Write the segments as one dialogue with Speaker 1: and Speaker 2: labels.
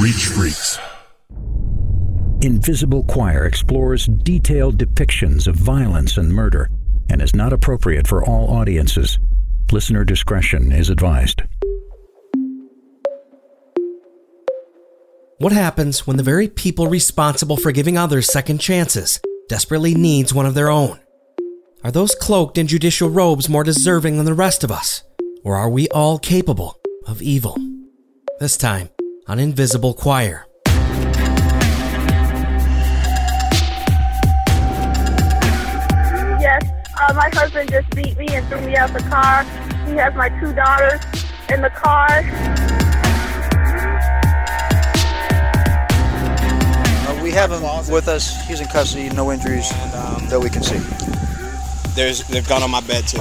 Speaker 1: Reach Freaks.
Speaker 2: Invisible Choir explores detailed depictions of violence and murder and is not appropriate for all audiences. Listener discretion is advised.
Speaker 3: What happens when the very people responsible for giving others second chances desperately needs one of their own? Are those cloaked in judicial robes more deserving than the rest of us? Or are we all capable of evil? This time on Invisible Choir.
Speaker 4: Yes, uh, my husband just beat me and threw me out the car. He has my two daughters in the car.
Speaker 5: Uh, we have him with us. He's in custody. No injuries um, that we can see.
Speaker 6: There's they've gone on my bed too.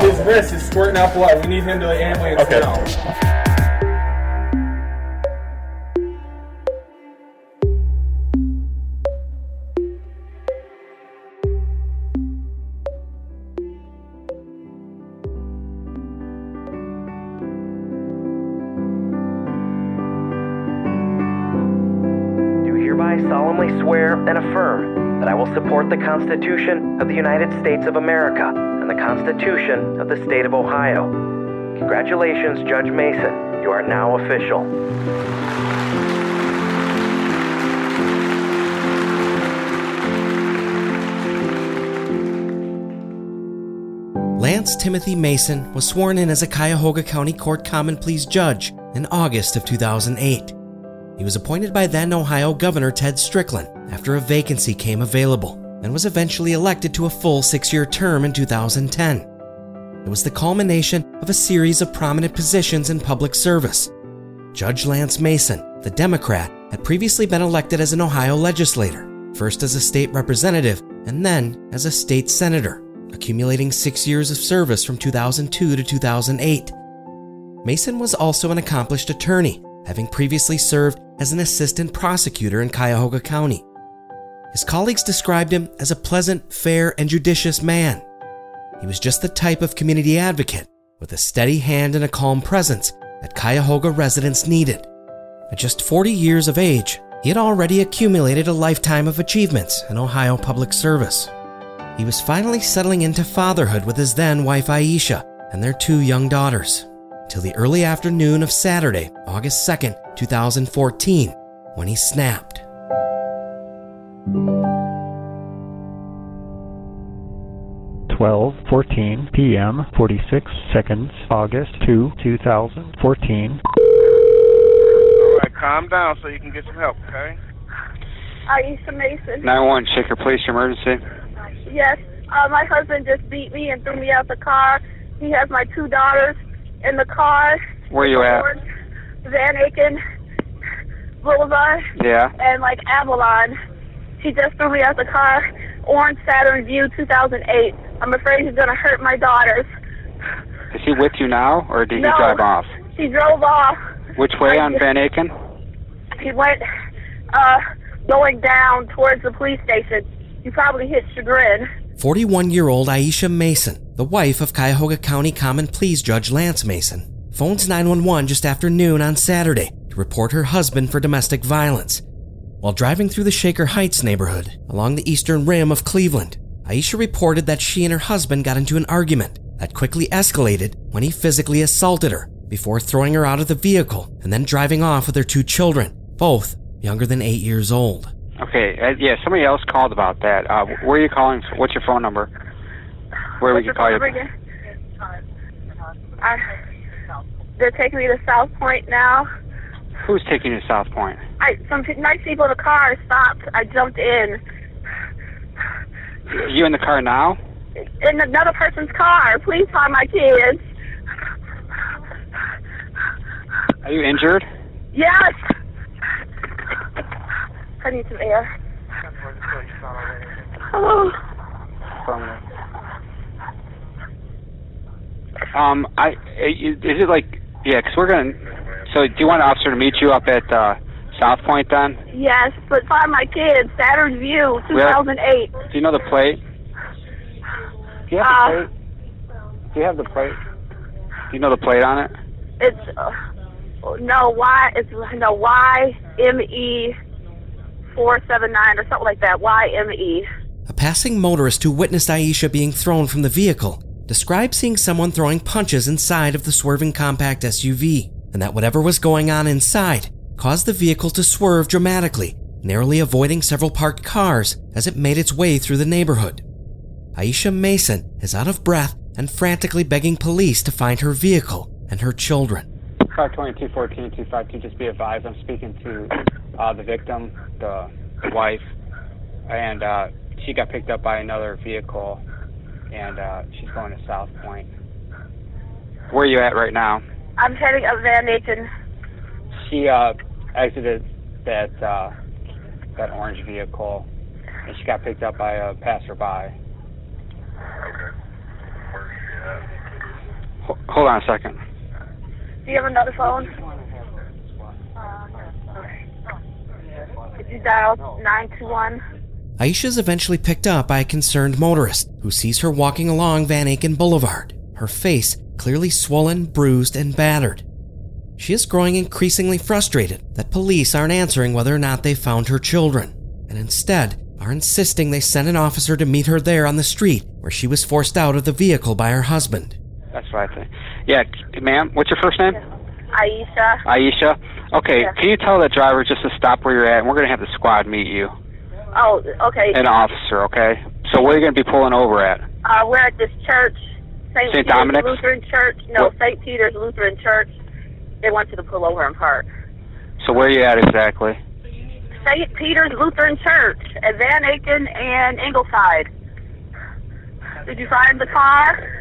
Speaker 7: His wrist is squirting out blood. We need him to the ambulance
Speaker 8: Okay.
Speaker 7: now.
Speaker 9: That I will support the Constitution of the United States of America and the Constitution of the State of Ohio. Congratulations, Judge Mason. You are now official.
Speaker 3: Lance Timothy Mason was sworn in as a Cuyahoga County Court Common Pleas judge in August of 2008. He was appointed by then Ohio Governor Ted Strickland after a vacancy came available and was eventually elected to a full six year term in 2010. It was the culmination of a series of prominent positions in public service. Judge Lance Mason, the Democrat, had previously been elected as an Ohio legislator, first as a state representative and then as a state senator, accumulating six years of service from 2002 to 2008. Mason was also an accomplished attorney, having previously served as an assistant prosecutor in Cuyahoga County. His colleagues described him as a pleasant, fair, and judicious man. He was just the type of community advocate with a steady hand and a calm presence that Cuyahoga residents needed. At just 40 years of age, he had already accumulated a lifetime of achievements in Ohio public service. He was finally settling into fatherhood with his then wife Aisha and their two young daughters till the early afternoon of Saturday, August 2nd, 2014, when he snapped.
Speaker 10: Twelve fourteen p.m. 46 seconds, August 2, 2014.
Speaker 11: All right, calm down so you can get some help, okay?
Speaker 4: Aisha Mason.
Speaker 12: 911, Shaker Police Emergency.
Speaker 4: Yes, uh, my husband just beat me and threw me out the car. He has my two daughters in the car.
Speaker 12: Where are you at?
Speaker 4: Van Aken Boulevard
Speaker 12: Yeah.
Speaker 4: and like Avalon. He just threw me out the car. Orange Saturn Vue 2008. I'm afraid he's gonna hurt my daughters.
Speaker 12: Is he with you now, or did
Speaker 4: No.
Speaker 12: he drive off?
Speaker 4: She drove off.
Speaker 12: Which way on Van Aken?
Speaker 4: He went uh going down towards the police station. He probably hit Chagrin.
Speaker 3: 41 year old Aisha Mason, the wife of Cuyahoga County Common Pleas Judge Lance Mason, phones 911 just after noon on Saturday to report her husband for domestic violence. While driving through the Shaker Heights neighborhood along the eastern rim of Cleveland, Aisha reported that she and her husband got into an argument that quickly escalated when he physically assaulted her before throwing her out of the vehicle and then driving off with her two children, both younger than eight years old.
Speaker 12: Okay, uh, yeah, somebody else called about that. Uh, where are you calling? What's your phone number? Where we
Speaker 4: What's your
Speaker 12: can call you?
Speaker 4: number again? I, they're taking me to South Pointe now.
Speaker 12: Who's taking you to South Pointe?
Speaker 4: I some nice people in the car stopped. I jumped in.
Speaker 12: You in the car now?
Speaker 4: In another person's car. Please find my kids.
Speaker 12: Are you injured?
Speaker 4: Yes. I need some air. Oh.
Speaker 12: Um, I is it like yeah? Because we're gonna. So do you want an officer to meet you up at uh, South Pointe then?
Speaker 4: Yes, but find my kids. Saturn Vue,
Speaker 12: Where?
Speaker 4: 2008.
Speaker 12: Do you know the plate? Do you have
Speaker 4: Uh,
Speaker 12: the plate? Do you have the plate? Do you know the plate on it?
Speaker 4: It's uh, no Y. It's no Y M E four seven nine or something like that. Y M E.
Speaker 3: A passing motorist who witnessed Aisha being thrown from the vehicle described seeing someone throwing punches inside of the swerving compact SUV, and that whatever was going on inside caused the vehicle to swerve dramatically, narrowly avoiding several parked cars as it made its way through the neighborhood. Aisha Mason is out of breath and frantically begging police to find her vehicle and her children.
Speaker 12: 522-14-252, just be advised, I'm speaking to uh, the victim, the, the wife, and uh, she got picked up by another vehicle, and uh, she's going to South Pointe. Where are you at right now?
Speaker 4: I'm heading up Van Nathan.
Speaker 12: She uh, exited that uh, that orange vehicle, and she got picked up by a passerby. Ho- hold on a second.
Speaker 4: Do you have another phone? Did you dial nine two one?
Speaker 3: Aisha is eventually picked up by a concerned motorist who sees her walking along Van Aken Boulevard, her face clearly swollen, bruised, and battered. She is growing increasingly frustrated that police aren't answering whether or not they found her children, and instead are insisting they send an officer to meet her there on the street where she was forced out of the vehicle by her husband.
Speaker 12: That's what I think. Yeah, ma'am, what's your first name?
Speaker 4: Aisha.
Speaker 12: Aisha. Okay,
Speaker 4: Yeah.
Speaker 12: can you tell the driver just to stop where you're at, and we're gonna have the squad meet you,
Speaker 4: Oh, okay.
Speaker 12: an officer, okay? So where are you gonna be pulling over at?
Speaker 4: Uh, we're at this church, St.
Speaker 12: St.
Speaker 4: Peter's
Speaker 12: Dominic's?
Speaker 4: Lutheran Church. No, St. Peter's Lutheran Church. They want you to pull over and park.
Speaker 12: So where are you at exactly?
Speaker 4: St. Peter's Lutheran Church at Van Aken and Ingleside. Did you find the car?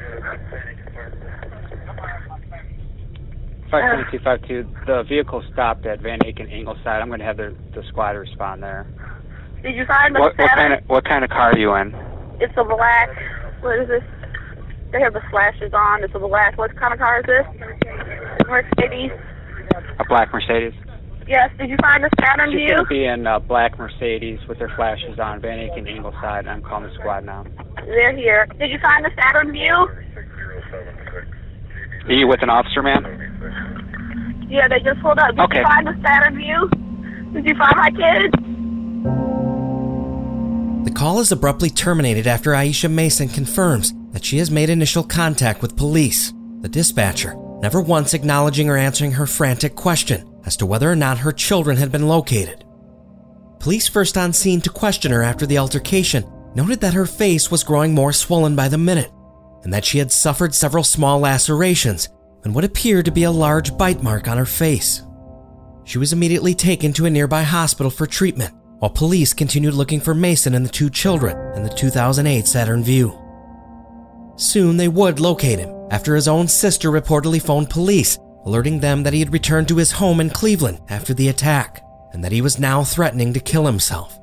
Speaker 12: Five twenty two five two. The vehicle stopped at Van Aken Ingleside. I'm gonna have the the squad respond there.
Speaker 4: Did you find the
Speaker 12: What what kind of what kind of car are you in?
Speaker 4: It's a black. What is this? They have the flashes on. It's a black. What kind of car is this? Mercedes.
Speaker 12: A black Mercedes.
Speaker 4: Yes. Did you find the Saturn
Speaker 12: She's
Speaker 4: View?
Speaker 12: gonna be in a black Mercedes with their flashes on, Van Aken Ingleside. and I'm calling the squad now.
Speaker 4: They're here. Did you find the Saturn Vue?
Speaker 12: Are you with an officer, ma'am?
Speaker 4: Yeah, they just pulled up. Did
Speaker 12: Okay.
Speaker 4: you find the Saturn Vue? Did you find my kids?
Speaker 3: The call is abruptly terminated after Aisha Mason confirms that she has made initial contact with police. The dispatcher, never once acknowledging or answering her frantic question as to whether or not her children had been located. Police first on scene to question her after the altercation noted that her face was growing more swollen by the minute and that she had suffered several small lacerations and what appeared to be a large bite mark on her face. She was immediately taken to a nearby hospital for treatment, while police continued looking for Mason and the two children in the 2008 Saturn Vue. Soon they would locate him after his own sister reportedly phoned police, alerting them that he had returned to his home in Cleveland after the attack and that he was now threatening to kill himself.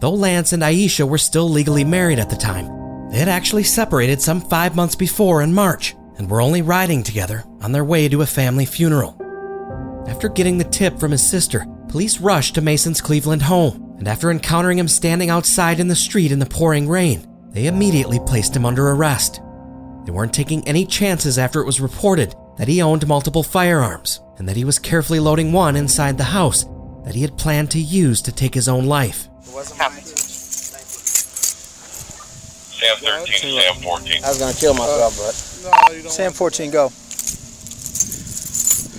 Speaker 3: Though Lance and Aisha were still legally married at the time, they had actually separated some five months before in March and were only riding together on their way to a family funeral. After getting the tip from his sister, police rushed to Mason's Cleveland home, and after encountering him standing outside in the street in the pouring rain, they immediately placed him under arrest. They weren't taking any chances after it was reported that he owned multiple firearms and that he was carefully loading one inside the house that he had planned to use to take his own life.
Speaker 1: Sam 13, Sam 14.
Speaker 5: I was gonna kill myself, but Sam 14, go.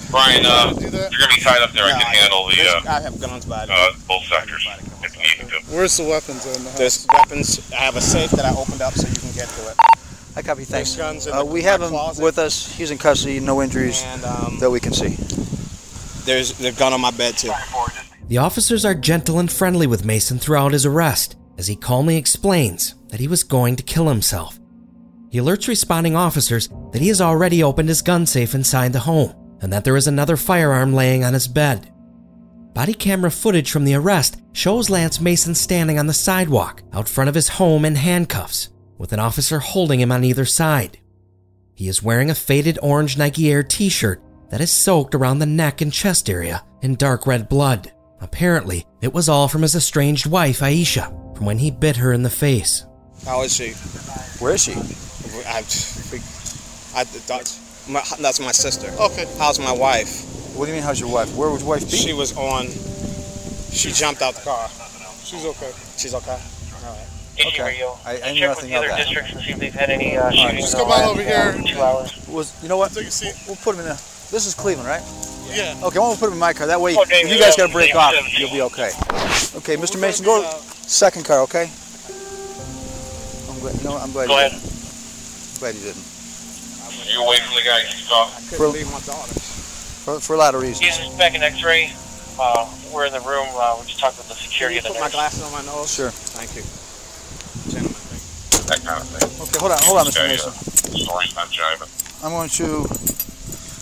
Speaker 1: Brian, uh, you're going to be tied up there. I can handle the, uh,
Speaker 6: I have guns by the
Speaker 1: uh, both sectors if needed to.
Speaker 7: Where's the weapons in the house?
Speaker 6: There's weapons. I have a safe that I opened up so you can get to it.
Speaker 5: I copy. Thanks.
Speaker 6: Guns in
Speaker 5: Uh,
Speaker 6: the-
Speaker 5: we have him
Speaker 6: closet.
Speaker 5: with us. He's in custody. No injuries
Speaker 6: And um,
Speaker 5: that we can see.
Speaker 6: there's the gun on my bed too.
Speaker 3: The officers are gentle and friendly with Mason throughout his arrest as he calmly explains that he was going to kill himself. He alerts responding officers that he has already opened his gun safe inside the home and that there is another firearm laying on his bed. Body camera footage from the arrest shows Lance Mason standing on the sidewalk out front of his home in handcuffs, with an officer holding him on either side. He is wearing a faded orange Nike Air t shirt that is soaked around the neck and chest area in dark red blood. Apparently, it was all from his estranged wife, Aisha, from when he bit her in the face.
Speaker 6: How is she?
Speaker 5: Where is she?
Speaker 6: I, I, thought- My, that's my sister.
Speaker 5: Okay.
Speaker 6: How's my wife?
Speaker 5: What do you mean, how's your wife? Where was your wife be?
Speaker 6: She was on. She jumped out the car. She's okay. She's okay. All right.
Speaker 5: Okay. I, I knew
Speaker 8: Check
Speaker 5: nothing
Speaker 8: with the
Speaker 5: of
Speaker 8: other
Speaker 5: that.
Speaker 8: districts and see if they've had any uh,
Speaker 5: All right,
Speaker 8: shootings
Speaker 5: just
Speaker 8: in the
Speaker 5: come on over here.
Speaker 8: two hours.
Speaker 5: Was you know what? We'll put him in a. This is Cleveland, right?
Speaker 6: Yeah.
Speaker 5: Okay, I'm gonna put him in my car. That way,
Speaker 6: Oh, Dave,
Speaker 5: if you guys gotta break
Speaker 6: Dave,
Speaker 5: off, you'll be okay. Okay, Mr. Mason, go second car, okay? I'm glad. You know, what? I'm glad
Speaker 1: Go
Speaker 5: you
Speaker 1: ahead.
Speaker 5: didn't. Glad you didn't.
Speaker 1: You away from the guy you saw?
Speaker 5: For, for, for a lot of reasons.
Speaker 8: He's back in X-ray. Uh, we're in the room. Uh, we just talked with the security of the
Speaker 6: Put my glasses on my nose.
Speaker 5: Sure.
Speaker 6: Thank you.
Speaker 1: That kind of thing.
Speaker 5: Okay, hold on, hold on, Mr. Mason.
Speaker 1: uh, Story's not jiving.
Speaker 5: I'm going to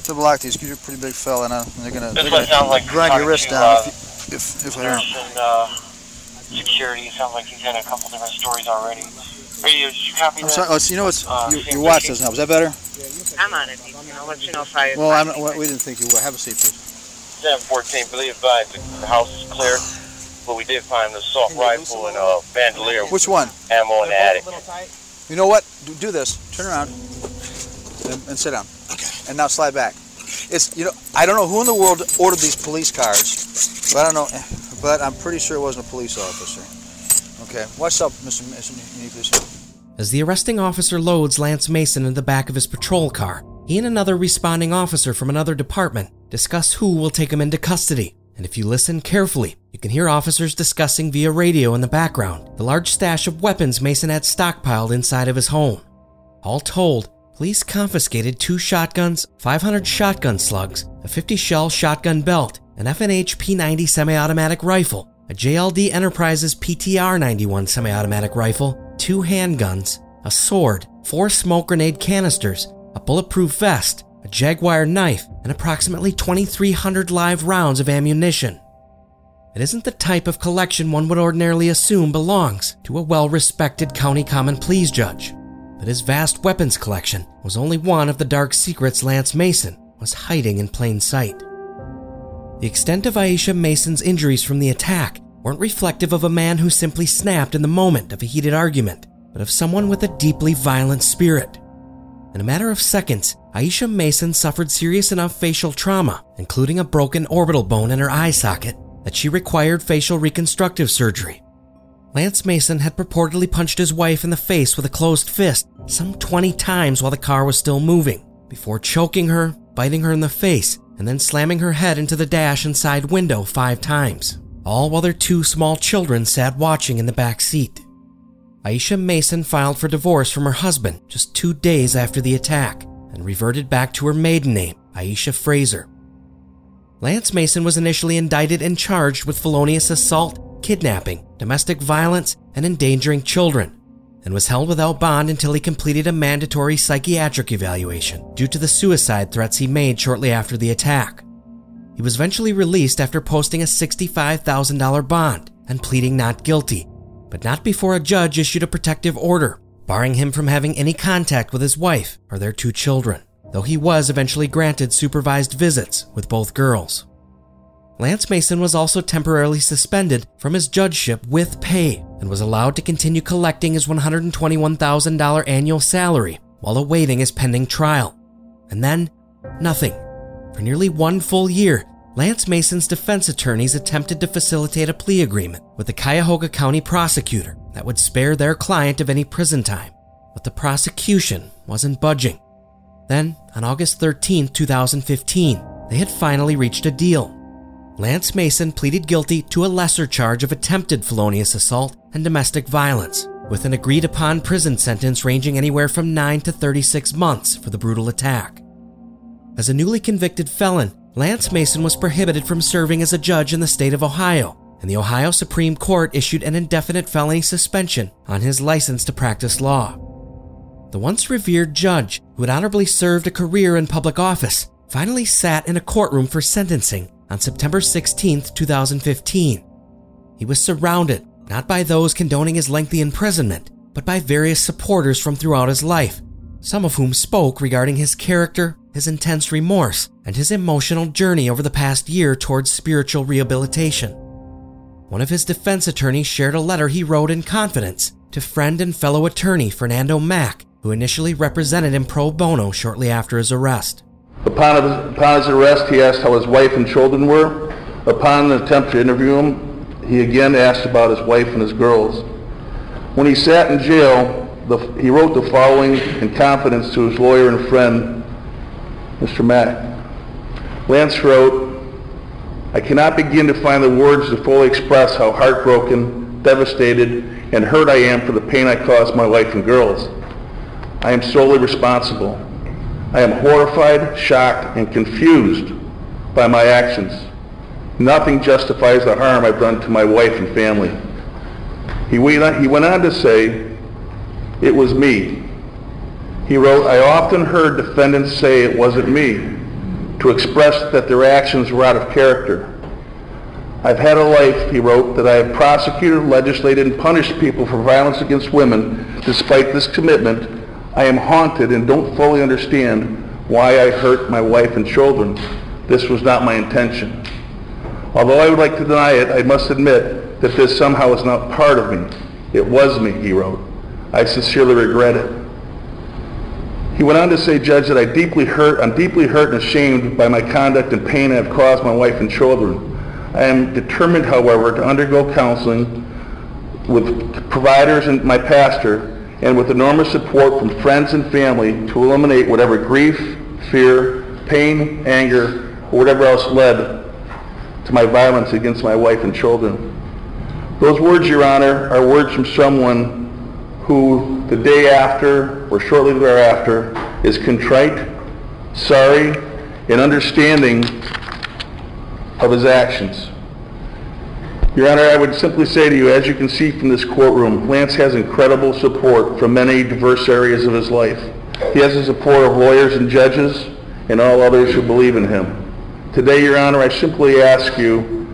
Speaker 5: to block these because you're a pretty big fella, and, I, they're gonna,
Speaker 8: This
Speaker 5: they're
Speaker 8: one
Speaker 5: gonna
Speaker 8: sounds like
Speaker 5: grind your wrist
Speaker 8: to,
Speaker 5: down
Speaker 8: uh,
Speaker 5: if, you, if if I hear 'em.
Speaker 8: Nurse and uh, security. It sounds like he's had a couple different stories already. Radio, did you copy
Speaker 5: I'm
Speaker 8: that?
Speaker 5: sorry. Oh, so you know what's
Speaker 8: Uh,
Speaker 5: your, your watch
Speaker 8: thing.
Speaker 5: doesn't help. Is that better?
Speaker 13: I'm on it. I'll let you know if I.
Speaker 5: Well, I'm, we didn't think you would. Have a seat, please.
Speaker 1: 714, believe advised, the house is clear, but we did find the assault rifle and a uh, bandolier
Speaker 5: Which one?
Speaker 1: ammo in the attic.
Speaker 5: You know what? Do, do this. Turn around and, and sit down. Okay. And now slide back. It's you know I don't know who in the world ordered these police cars, but I don't know. But I'm pretty sure it wasn't a police officer. Okay. What's up, Mr. Mason? You.
Speaker 3: As the arresting officer loads Lance Mason in the back of his patrol car, he and another responding officer from another department discuss who will take him into custody. And if you listen carefully, you can hear officers discussing via radio in the background the large stash of weapons Mason had stockpiled inside of his home. All told, police confiscated two shotguns, 500 shotgun slugs, a 50 shell shotgun belt, an FNH P90 semi automatic rifle, a JLD Enterprises PTR 91 semi automatic rifle, two handguns, a sword, four smoke grenade canisters, a bulletproof vest, a Jaguar knife, and approximately 2,300 live rounds of ammunition. It isn't the type of collection one would ordinarily assume belongs to a well respected county common pleas judge, but his vast weapons collection was only one of the dark secrets Lance Mason was hiding in plain sight. The extent of Aisha Mason's injuries from the attack weren't reflective of a man who simply snapped in the moment of a heated argument, but of someone with a deeply violent spirit. In a matter of seconds, Aisha Mason suffered serious enough facial trauma, including a broken orbital bone in her eye socket, that she required facial reconstructive surgery. Lance Mason had purportedly punched his wife in the face with a closed fist some 20 times while the car was still moving, before choking her, biting her in the face, and then slamming her head into the dash and side window five times, all while their two small children sat watching in the back seat. Aisha Mason filed for divorce from her husband just two days after the attack and reverted back to her maiden name, Aisha Fraser. Lance Mason was initially indicted and charged with felonious assault, kidnapping, domestic violence, and endangering children, and was held without bond until he completed a mandatory psychiatric evaluation due to the suicide threats he made shortly after the attack. He was eventually released after posting a $65,000 bond and pleading not guilty, but not before a judge issued a protective order, barring him from having any contact with his wife or their two children, though he was eventually granted supervised visits with both girls. Lance Mason was also temporarily suspended from his judgeship with pay and was allowed to continue collecting his $121,000 annual salary while awaiting his pending trial. And then, nothing. For nearly one full year, Lance Mason's defense attorneys attempted to facilitate a plea agreement with the Cuyahoga County prosecutor that would spare their client of any prison time, but the prosecution wasn't budging. Then, on August 13, 2015, they had finally reached a deal. Lance Mason pleaded guilty to a lesser charge of attempted felonious assault and domestic violence, with an agreed upon prison sentence ranging anywhere from 9 to 36 months for the brutal attack. As a newly convicted felon, Lance Mason was prohibited from serving as a judge in the state of Ohio, and the Ohio Supreme Court issued an indefinite felony suspension on his license to practice law. The once revered judge, who had honorably served a career in public office, finally sat in a courtroom for sentencing on September 16, 2015. He was surrounded not by those condoning his lengthy imprisonment, but by various supporters from throughout his life, some of whom spoke regarding his character, his intense remorse, and his emotional journey over the past year towards spiritual rehabilitation. One of his defense attorneys shared a letter he wrote in confidence to friend and fellow attorney Fernando Mack who initially represented him pro bono shortly after his arrest.
Speaker 14: Upon his, upon his arrest, he asked how his wife and children were. Upon an attempt to interview him, he again asked about his wife and his girls. When he sat in jail, the, he wrote the following in confidence to his lawyer and friend, Mr. Mack. Lance wrote, I cannot begin to find the words to fully express how heartbroken, devastated, and hurt I am for the pain I caused my wife and girls. I am solely responsible. I am horrified, shocked, and confused by my actions. Nothing justifies the harm I've done to my wife and family. He went on, to say, it was me. He wrote, I often heard defendants say it wasn't me, to express that their actions were out of character. I've had a life, he wrote, that I have prosecuted, legislated, and punished people for violence against women. Despite this commitment, I am haunted and don't fully understand why I hurt my wife and children. This was not my intention. Although I would like to deny it, I must admit that this somehow is not part of me. It was me, he wrote. I sincerely regret it. He went on to say, Judge, that I deeply hurt, I'm deeply hurt and ashamed by my conduct and pain I have caused my wife and children. I am determined, however, to undergo counseling with providers and my pastor and with enormous support from friends and family to eliminate whatever grief, fear, pain, anger, or whatever else led to my violence against my wife and children. Those words, Your Honor, are words from someone who the day after or shortly thereafter is contrite, sorry, and understanding of his actions. Your Honor, I would simply say to you, as you can see from this courtroom, Lance has incredible support from many diverse areas of his life. He has the support of lawyers and judges and all others who believe in him. Today, Your Honor, I simply ask you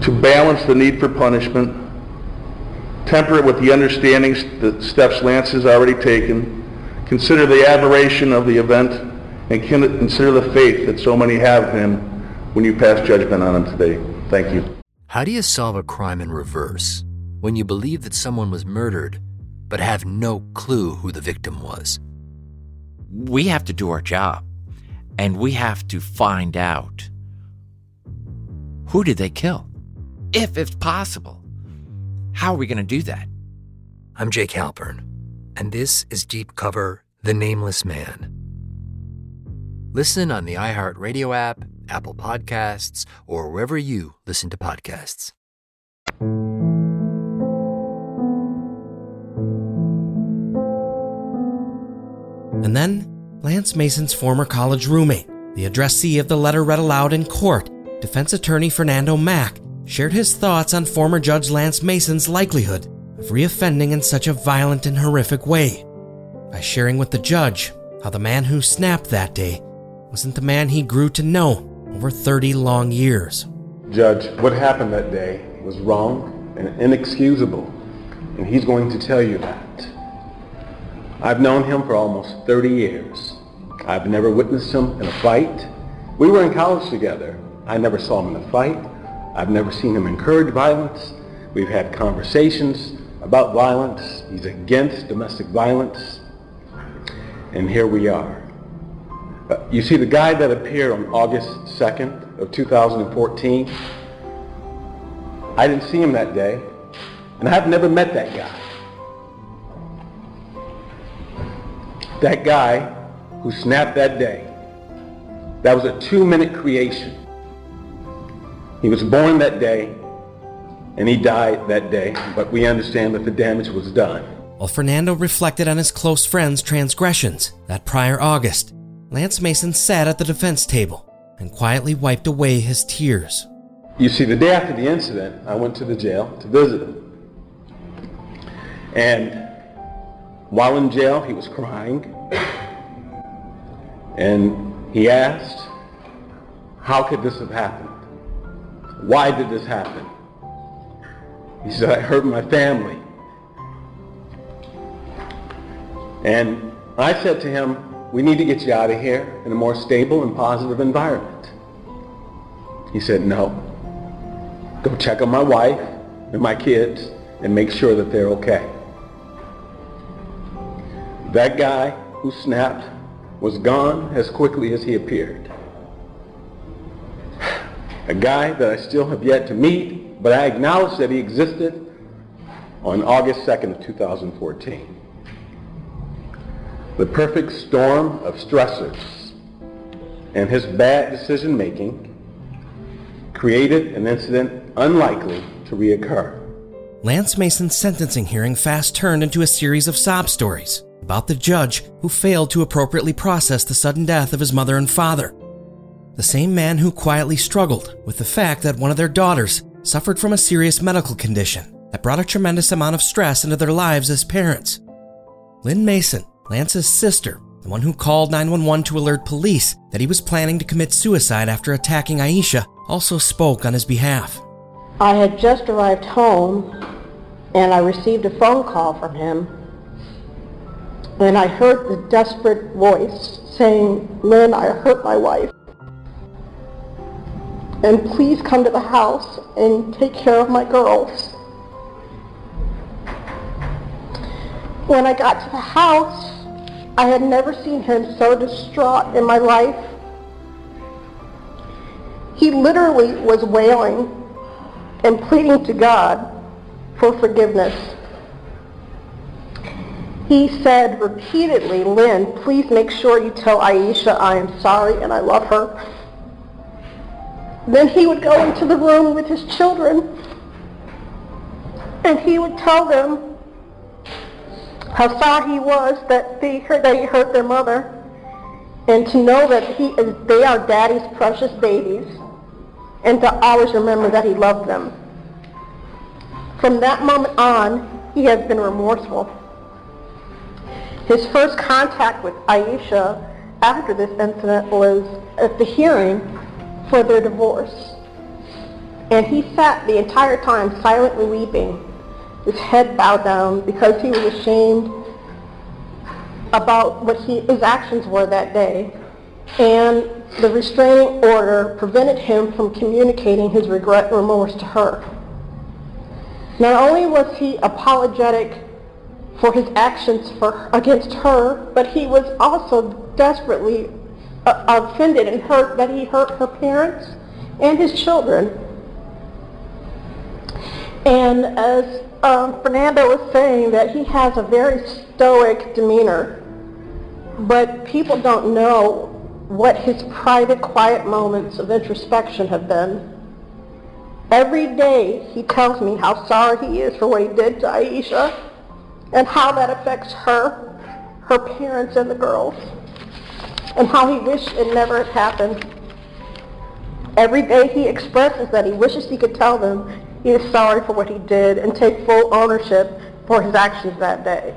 Speaker 14: to balance the need for punishment, temper it with the understanding the steps Lance has already taken, consider the aberration of the event, and consider the faith that so many have in him when you pass judgment on him today. Thank you.
Speaker 15: How do you solve a crime in reverse when you believe that someone was murdered but have no clue who the victim was?
Speaker 16: We have to do our job and we have to find out who did they kill? If it's possible. How are we going to do that?
Speaker 15: I'm Jake Halpern, and this is Deep Cover The Nameless Man. Listen on the iHeartRadio app, Apple Podcasts, or wherever you listen to podcasts.
Speaker 3: And then, Lance Mason's former college roommate, the addressee of the letter read aloud in court, defense attorney Fernando Mack, shared his thoughts on former Judge Lance Mason's likelihood of reoffending in such a violent and horrific way, by sharing with the judge how the man who snapped that day wasn't the man he grew to know over 30 long years.
Speaker 17: Judge, what happened that day was wrong and inexcusable, and he's going to tell you that. I've known him for almost 30 years. I've never witnessed him in a fight. We were in college together. I never saw him in a fight. I've never seen him encourage violence. We've had conversations about violence. He's against domestic violence. And here we are. Uh, you see, the guy that appeared on August 2nd of 2014, I didn't see him that day, and I've never met that guy. That guy who snapped that day, that was a two-minute creation. He was born that day, and he died that day, but we understand that the damage was done.
Speaker 3: While Fernando reflected on his close friend's transgressions that prior August, Lance Mason sat at the defense table and quietly wiped away his tears.
Speaker 17: You see, the day after the incident, I went to the jail to visit him. And while in jail, he was crying. And he asked, how could this have happened? Why did this happen? He said, I hurt my family. And I said to him, we need to get you out of here in a more stable and positive environment. He said, no. Go check on my wife and my kids and make sure that they're okay. That guy who snapped was gone as quickly as he appeared. A guy that I still have yet to meet, but I acknowledge that he existed on August 2nd of 2014. The perfect storm of stressors and his bad decision making created an incident unlikely to reoccur.
Speaker 3: Lance Mason's sentencing hearing fast turned into a series of sob stories about the judge who failed to appropriately process the sudden death of his mother and father. The same man who quietly struggled with the fact that one of their daughters suffered from a serious medical condition that brought a tremendous amount of stress into their lives as parents. Lynn Mason, Lance's sister, the one who called 911 to alert police that he was planning to commit suicide after attacking Aisha, also spoke on his behalf.
Speaker 18: I had just arrived home and I received a phone call from him. And I heard the desperate voice saying, Lynn, I hurt my wife. And please come to the house and take care of my girls. When I got to the house, I had never seen him so distraught in my life. He literally was wailing and pleading to God for forgiveness. He said repeatedly, Lynn, please make sure you tell Aisha I am sorry and I love her. Then he would go into the room with his children and he would tell them how sorry he was that they hurt, they hurt their mother and to know that he they are daddy's precious babies and to always remember that he loved them. From that moment on, he has been remorseful. His first contact with Aisha after this incident was at the hearing for their divorce. And he sat the entire time silently weeping, his head bowed down because he was ashamed about what he, his actions were that day. And the restraining order prevented him from communicating his regret and remorse to her. Not only was he apologetic for his actions for, against her, but he was also desperately offended and hurt that he hurt her parents and his children. And as um, Fernando was saying, that he has a very stoic demeanor, but people don't know what his private, quiet moments of introspection have been. Every day he tells me how sorry he is for what he did to Aisha and how that affects her, her parents, and the girls, and how he wished it never had happened. Every day he expresses that he wishes he could tell them he is sorry for what he did and take full ownership for his actions that day.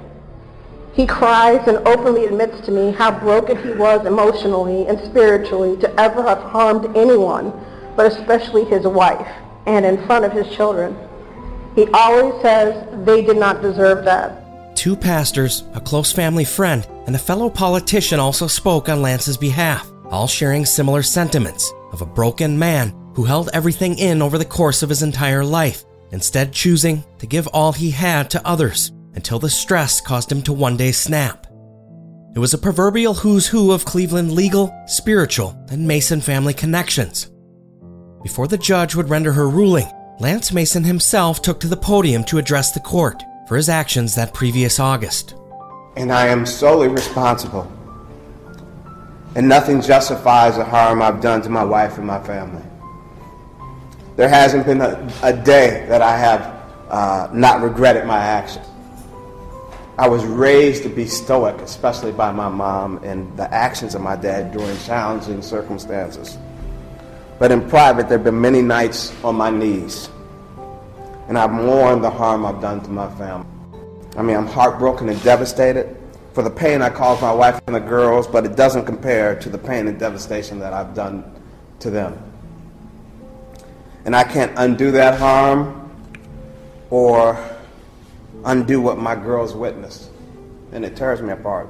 Speaker 18: He cries and openly admits to me how broken he was emotionally and spiritually to ever have harmed anyone, but especially his wife, and in front of his children. He always says they did not deserve that.
Speaker 3: Two pastors, a close family friend, and a fellow politician also spoke on Lance's behalf, all sharing similar sentiments of a broken man who held everything in over the course of his entire life, instead choosing to give all he had to others until the stress caused him to one day snap. It was a proverbial who's who of Cleveland legal, spiritual, and Mason family connections. Before the judge would render her ruling, Lance Mason himself took to the podium to address the court for his actions that previous August.
Speaker 19: And I am solely responsible. And nothing justifies the harm I've done to my wife and my family. There hasn't been a, a day that I have uh, not regretted my actions. I was raised to be stoic, especially by my mom and the actions of my dad during challenging circumstances. But in private, there have been many nights on my knees, and I've mourned the harm I've done to my family. I mean, I'm heartbroken and devastated for the pain I caused my wife and the girls, but it doesn't compare to the pain and devastation that I've done to them. And I can't undo that harm or undo what my girls witnessed. And it tears me apart.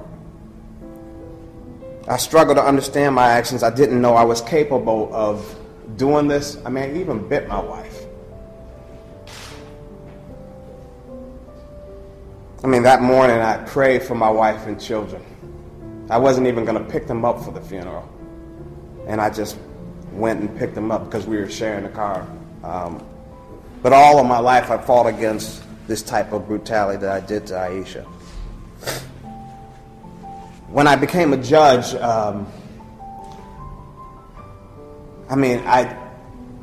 Speaker 19: I struggle to understand my actions. I didn't know I was capable of doing this. I mean, I even bit my wife. I mean, that morning I prayed for my wife and children. I wasn't even going to pick them up for the funeral. And I just went and picked them up because we were sharing a car. Um, but all of my life I fought against this type of brutality that I did to Aisha. When I became a judge, um, I mean, I,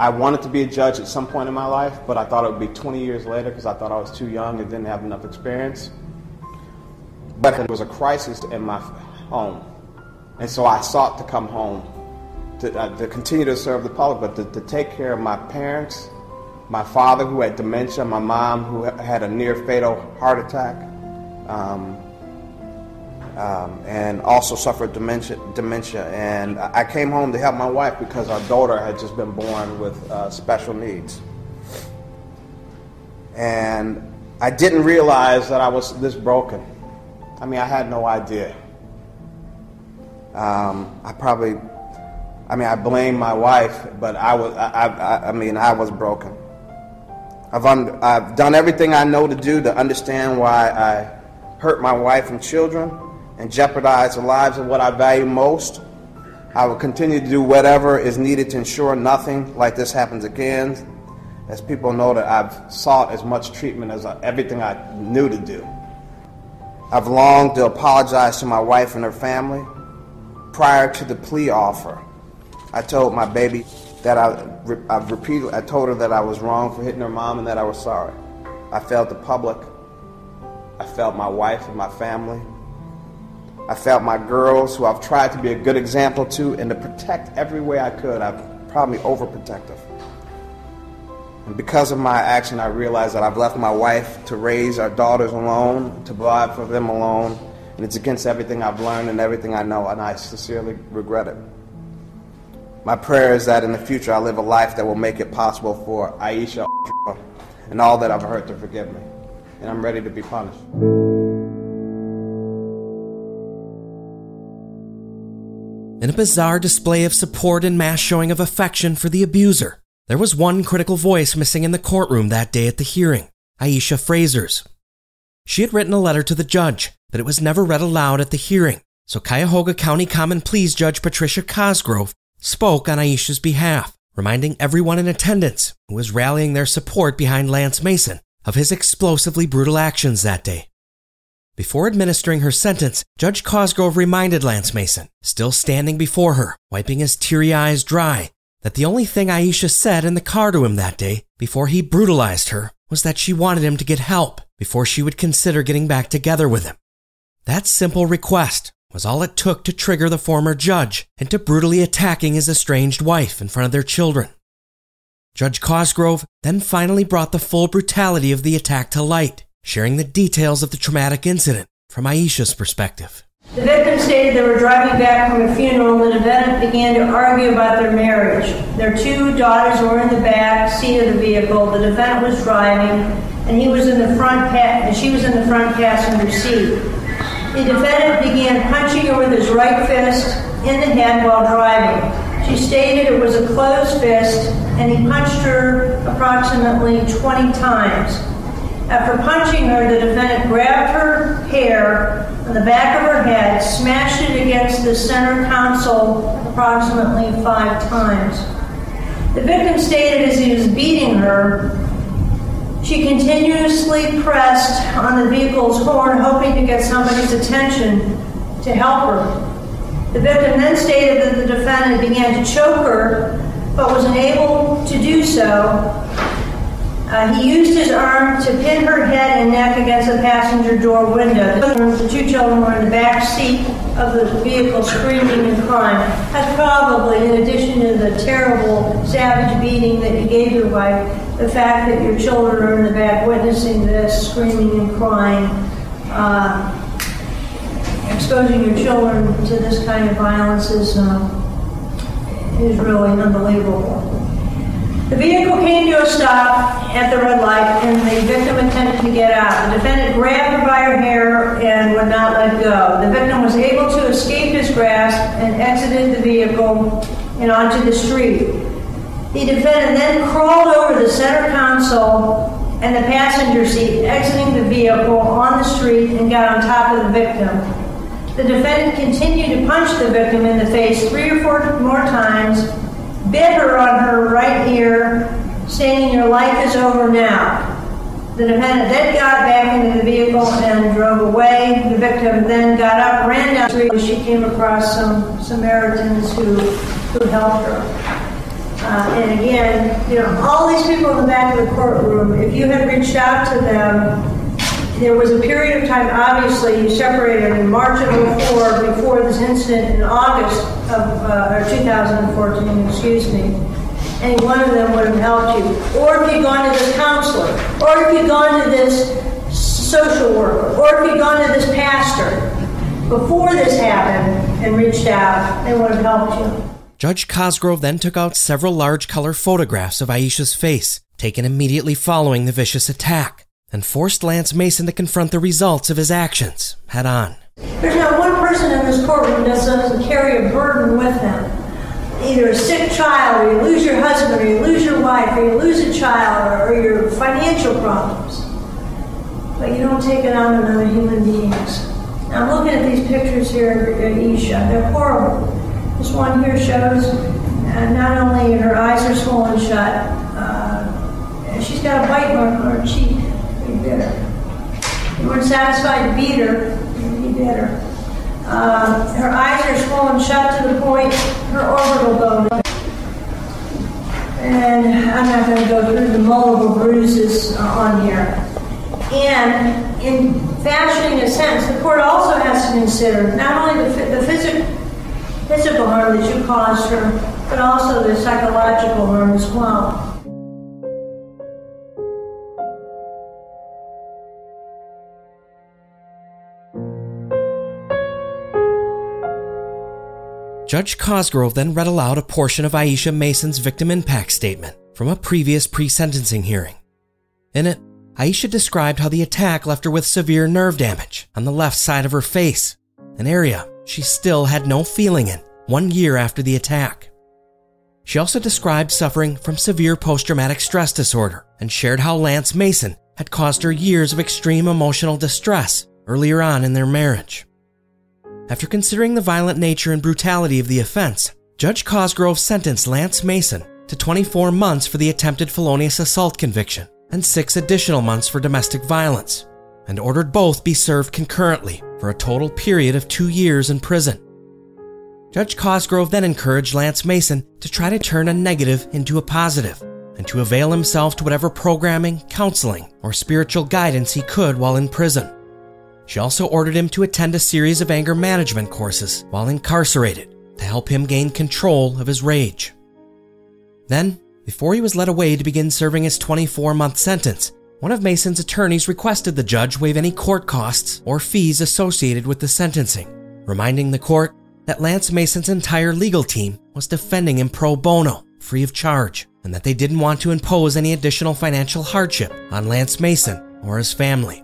Speaker 19: I wanted to be a judge at some point in my life, but I thought it would be 20 years later because I thought I was too young and didn't have enough experience. But there was a crisis in my home. And so I sought to come home to, uh, to continue to serve the public, but to, to take care of my parents, my father who had dementia, my mom who had a near fatal heart attack, um, um, and also suffered dementia, dementia. And I came home to help my wife because our daughter had just been born with uh, special needs. And I didn't realize that I was this broken. I mean, I had no idea. Um, I probably, I mean, I blame my wife, but I was, I, I, I mean, I was broken. I've, un- I've done everything I know to do to understand why I hurt my wife and children and jeopardize the lives of what I value most. I will continue to do whatever is needed to ensure nothing like this happens again. As people know that I've sought as much treatment as I, everything I knew to do. I've longed to apologize to my wife and her family. Prior to the plea offer, I told my baby that I, I've repeated, I told her that I was wrong for hitting her mom and that I was sorry. I felt the public. I felt my wife and my family. I felt my girls, who I've tried to be a good example to and to protect every way I could. I'm probably overprotective. And because of my action, I realized that I've left my wife to raise our daughters alone, to provide for them alone, and it's against everything I've learned and everything I know, and I sincerely regret it. My prayer is that in the future I live a life that will make it possible for Aisha and all that I've hurt to forgive me. And I'm ready to be punished.
Speaker 3: In a bizarre display of support and mass showing of affection for the abuser, there was one critical voice missing in the courtroom that day at the hearing Aisha Fraser's. She had written a letter to the judge, but it was never read aloud at the hearing, so Cuyahoga County Common Pleas Judge Patricia Cosgrove spoke on Aisha's behalf, reminding everyone in attendance who was rallying their support behind Lance Mason of his explosively brutal actions that day. Before administering her sentence, Judge Cosgrove reminded Lance Mason, still standing before her, wiping his teary eyes dry, that the only thing Aisha said in the car to him that day, before he brutalized her, was that she wanted him to get help before she would consider getting back together with him. That simple request was all it took to trigger the former judge into brutally attacking his estranged wife in front of their children. Judge Cosgrove then finally brought the full brutality of the attack to light, sharing the details of the traumatic incident from Aisha's perspective.
Speaker 20: The victim stated they were driving back from a funeral and the defendant began to argue about their marriage. Their two daughters were in the back seat of the vehicle. The defendant was driving, and he was in the front pa- and she was in the front passenger seat. The defendant began punching her with his right fist in the head while driving. She stated it was a closed fist, and he punched her approximately 20 times. After punching her, the defendant grabbed her hair on the back of her head, smashed it against the center console approximately five times. The victim stated as he was beating her, she continuously pressed on the vehicle's horn, hoping to get somebody's attention to help her. The victim then stated that the defendant began to choke her, but was unable to do so uh, he used his arm to pin her head and neck against the passenger door window. The two children were in the back seat of the vehicle screaming and crying. That's probably, in addition to the terrible, savage beating that you gave your wife, the fact that your children are in the back witnessing this, screaming and crying. Uh, exposing your children to this kind of violence is, uh, is really unbelievable. The vehicle came to a stop at the red light, and the victim attempted to get out. The defendant grabbed her by her hair and would not let go. The victim was able to escape his grasp and exited the vehicle and onto the street. The defendant then crawled over the center console and the passenger seat, exiting the vehicle on the street and got on top of the victim. The defendant continued to punch the victim in the face three or four more times, bit her on her right ear, saying, Your life is over now. The defendant then got back into the vehicle and drove away. The victim then got up, ran down the street. She came across some Samaritans who, who helped her. Uh, and again, you know, all these people in the back of the courtroom, if you had reached out to them, there was a period of time, obviously, you separated in March of 04 before this incident in August of uh, or 2014, excuse me. Any one of them would have helped you. Or if you'd gone to this counselor, or if you'd gone to this social worker, or if you'd gone to this pastor before this happened and reached out, they would have helped you.
Speaker 3: Judge Cosgrove then took out several large color photographs of Aisha's face, taken immediately following the vicious attack, and forced Lance Mason to confront the results of his actions head on.
Speaker 20: There's not one person in this courtroom that doesn't carry a burden with them. Either a sick child, or you lose your husband, or you lose your wife, or you lose a child, or, your financial problems. But you don't take it on on other human beings. I'm looking at these pictures here of Aisha. They're horrible. This one here shows uh, not only her eyes are swollen shut, uh, she's got a bite mark on her cheek. Bit her. You weren't satisfied to beat her, you bit her. Uh, her eyes are swollen shut to the point her orbital bone. And I'm not going to go through the multiple bruises on here. And in fashioning a sentence, the court also has to consider not only the, the physical physical harm that you caused her, but also the psychological harm as well.
Speaker 3: Judge Cosgrove then read aloud a portion of Aisha Mason's victim impact statement from a previous pre sentencing hearing. In it, Aisha described how the attack left her with severe nerve damage on the left side of her face, an area she still had no feeling in one year after the attack. She also described suffering from severe post traumatic stress disorder and shared how Lance Mason had caused her years of extreme emotional distress earlier on in their marriage. After considering the violent nature and brutality of the offense, Judge Cosgrove sentenced Lance Mason to 24 months for the attempted felonious assault conviction and six additional months for domestic violence, and ordered both be served concurrently for a total period of two years in prison. Judge Cosgrove then encouraged Lance Mason to try to turn a negative into a positive and to avail himself to whatever programming, counseling, or spiritual guidance he could while in prison. She also ordered him to attend a series of anger management courses while incarcerated to help him gain control of his rage. Then, before he was led away to begin serving his 24 month sentence, one of Mason's attorneys requested the judge waive any court costs or fees associated with the sentencing, reminding the court that Lance Mason's entire legal team was defending him pro bono, free of charge, and that they didn't want to impose any additional financial hardship on Lance Mason or his family.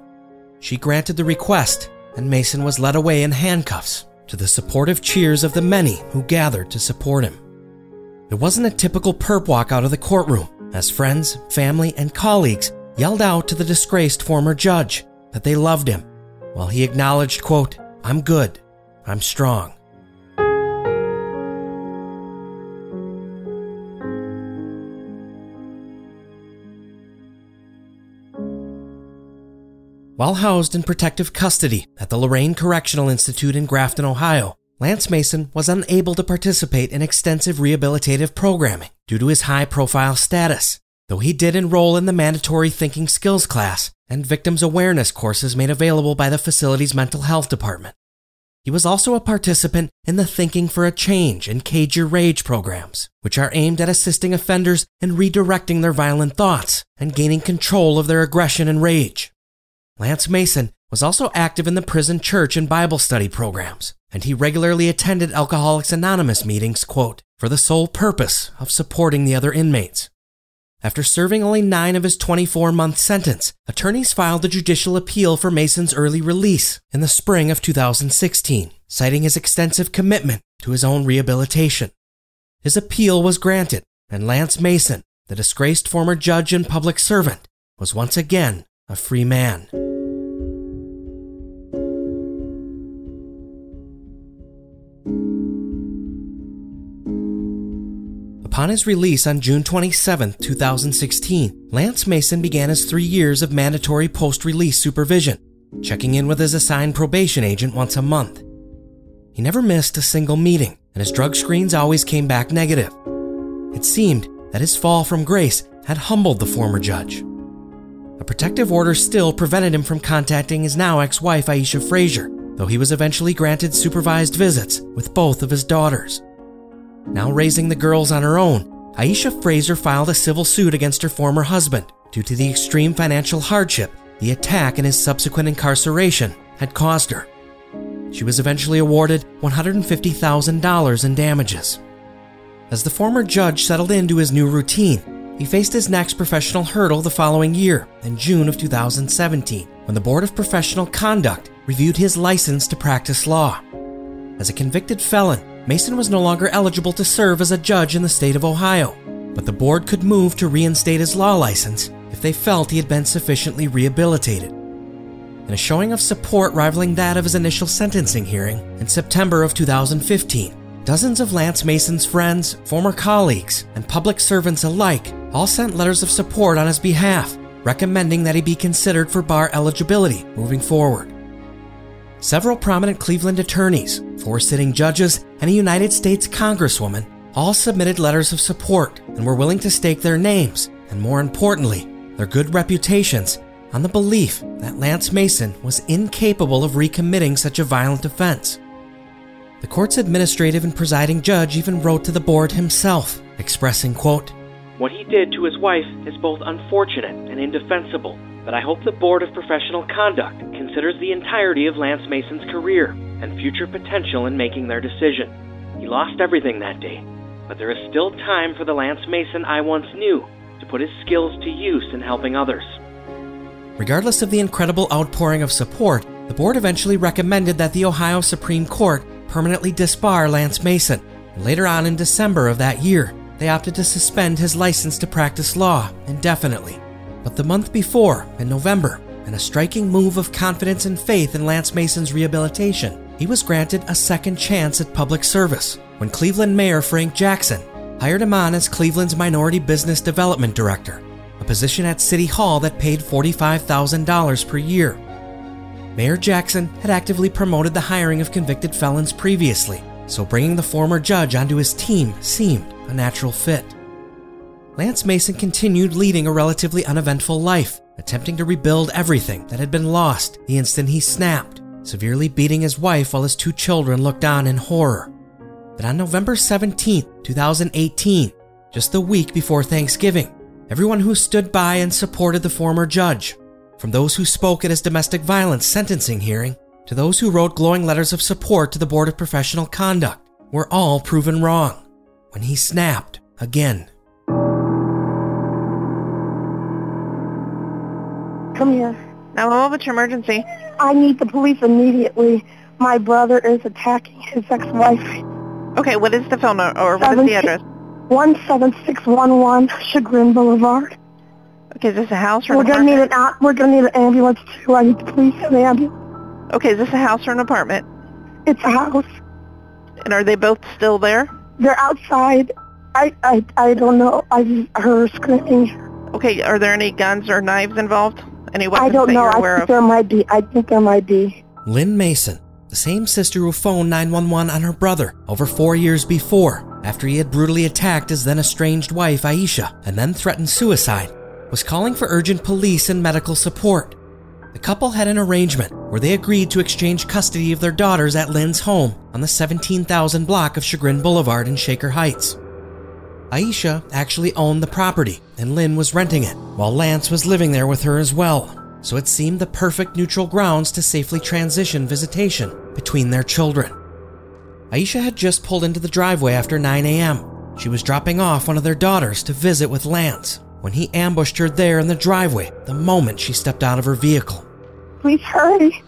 Speaker 3: She granted the request, and Mason was led away in handcuffs to the supportive cheers of the many who gathered to support him. It wasn't a typical perp walk out of the courtroom, as friends, family, and colleagues yelled out to the disgraced former judge that they loved him, while he acknowledged, quote, I'm good, I'm strong. While housed in protective custody at the Lorain Correctional Institute in Grafton, Ohio, Lance Mason was unable to participate in extensive rehabilitative programming due to his high profile status, though he did enroll in the mandatory thinking skills class and victims awareness courses made available by the facility's mental health department. He was also a participant in the Thinking for a Change and Cage Your Rage programs, which are aimed at assisting offenders in redirecting their violent thoughts and gaining control of their aggression and rage. Lance Mason was also active in the prison church and Bible study programs, and he regularly attended Alcoholics Anonymous meetings, quote, for the sole purpose of supporting the other inmates. After serving only nine of his 24 month sentence, attorneys filed a judicial appeal for Mason's early release in the spring of 2016, citing his extensive commitment to his own rehabilitation. His appeal was granted, and Lance Mason, the disgraced former judge and public servant, was once again a free man. Upon his release on June 27, 2016, Lance Mason began his three years of mandatory post release supervision, checking in with his assigned probation agent once a month. He never missed a single meeting, and his drug screens always came back negative. It seemed that his fall from grace had humbled the former judge. A protective order still prevented him from contacting his now ex wife, Aisha Fraser, though he was eventually granted supervised visits with both of his daughters. Now raising the girls on her own, Aisha Fraser filed a civil suit against her former husband due to the extreme financial hardship the attack and his subsequent incarceration had caused her. She was eventually awarded $150,000 in damages. As the former judge settled into his new routine, he faced his next professional hurdle the following year, in June of 2017, when the Board of Professional Conduct reviewed his license to practice law. As a convicted felon, Mason was no longer eligible to serve as a judge in the state of Ohio, but the board could move to reinstate his law license if they felt he had been sufficiently rehabilitated. In a showing of support rivaling that of his initial sentencing hearing in September of 2015, dozens of Lance Mason's friends, former colleagues, and public servants alike all sent letters of support on his behalf, recommending that he be considered for bar eligibility moving forward. Several prominent Cleveland attorneys, four sitting judges, and a United States Congresswoman all submitted letters of support and were willing to stake their names, and more importantly, their good reputations, on the belief that Lance Mason was incapable of recommitting such a violent offense. The court's administrative and presiding judge even wrote to the board himself, expressing, quote,
Speaker 9: What he did to his wife is both unfortunate and indefensible, but I hope the Board of Professional Conduct considers the entirety of Lance Mason's career and future potential in making their decision. He lost everything that day, but there is still time for the Lance Mason I once knew to put his skills to use in helping others.
Speaker 3: Regardless of the incredible outpouring of support, the board eventually recommended that the Ohio Supreme Court permanently disbar Lance Mason. Later on in December of that year, they opted to suspend his license to practice law indefinitely. But the month before, in November, in a striking move of confidence and faith in Lance Mason's rehabilitation, he was granted a second chance at public service when Cleveland Mayor Frank Jackson hired him on as Cleveland's Minority Business Development Director, a position at City Hall that paid $45,000 per year. Mayor Jackson had actively promoted the hiring of convicted felons previously, so bringing the former judge onto his team seemed a natural fit. Lance Mason continued leading a relatively uneventful life, attempting to rebuild everything that had been lost the instant he snapped, severely beating his wife while his two children looked on in horror. But on November 17, 2018, just the week before Thanksgiving, everyone who stood by and supported the former judge, from those who spoke at his domestic violence sentencing hearing to those who wrote glowing letters of support to the Board of Professional Conduct, were all proven wrong when he snapped again.
Speaker 18: Come here.
Speaker 13: Now, what's your emergency?
Speaker 18: I need the police immediately. My brother is attacking his ex-wife.
Speaker 13: Okay, what is the phone number, or what is the address?
Speaker 18: 17611 Chagrin Boulevard.
Speaker 13: Okay, is this a house or
Speaker 18: We're
Speaker 13: an
Speaker 18: gonna need an out. We're gonna need an ambulance too. I need the police and the ambulance.
Speaker 13: Okay, is this a house or an apartment?
Speaker 18: It's a house.
Speaker 13: And are they both still there?
Speaker 18: They're outside. I I I don't know. I heard her screaming.
Speaker 13: Okay, are there any guns or knives involved? Any weapons
Speaker 18: I don't
Speaker 13: that
Speaker 18: know.
Speaker 13: you're
Speaker 18: I think
Speaker 13: of?
Speaker 18: there might be. I think there might be.
Speaker 3: Lynn Mason, the same sister who phoned 911 on her brother over four years before, after he had brutally attacked his then estranged wife, Aisha, and then threatened suicide, was calling for urgent police and medical support. The couple had an arrangement where they agreed to exchange custody of their daughters at Lynn's home on the 17,000 block of Chagrin Boulevard in Shaker Heights. Aisha actually owned the property, and Lynn was renting it, while Lance was living there with her as well. So it seemed the perfect neutral grounds to safely transition visitation between their children. Aisha had just pulled into the driveway after 9 a.m. She was dropping off one of their daughters to visit with Lance when he ambushed her there in the driveway the moment she stepped out of her vehicle.
Speaker 18: Please hurry.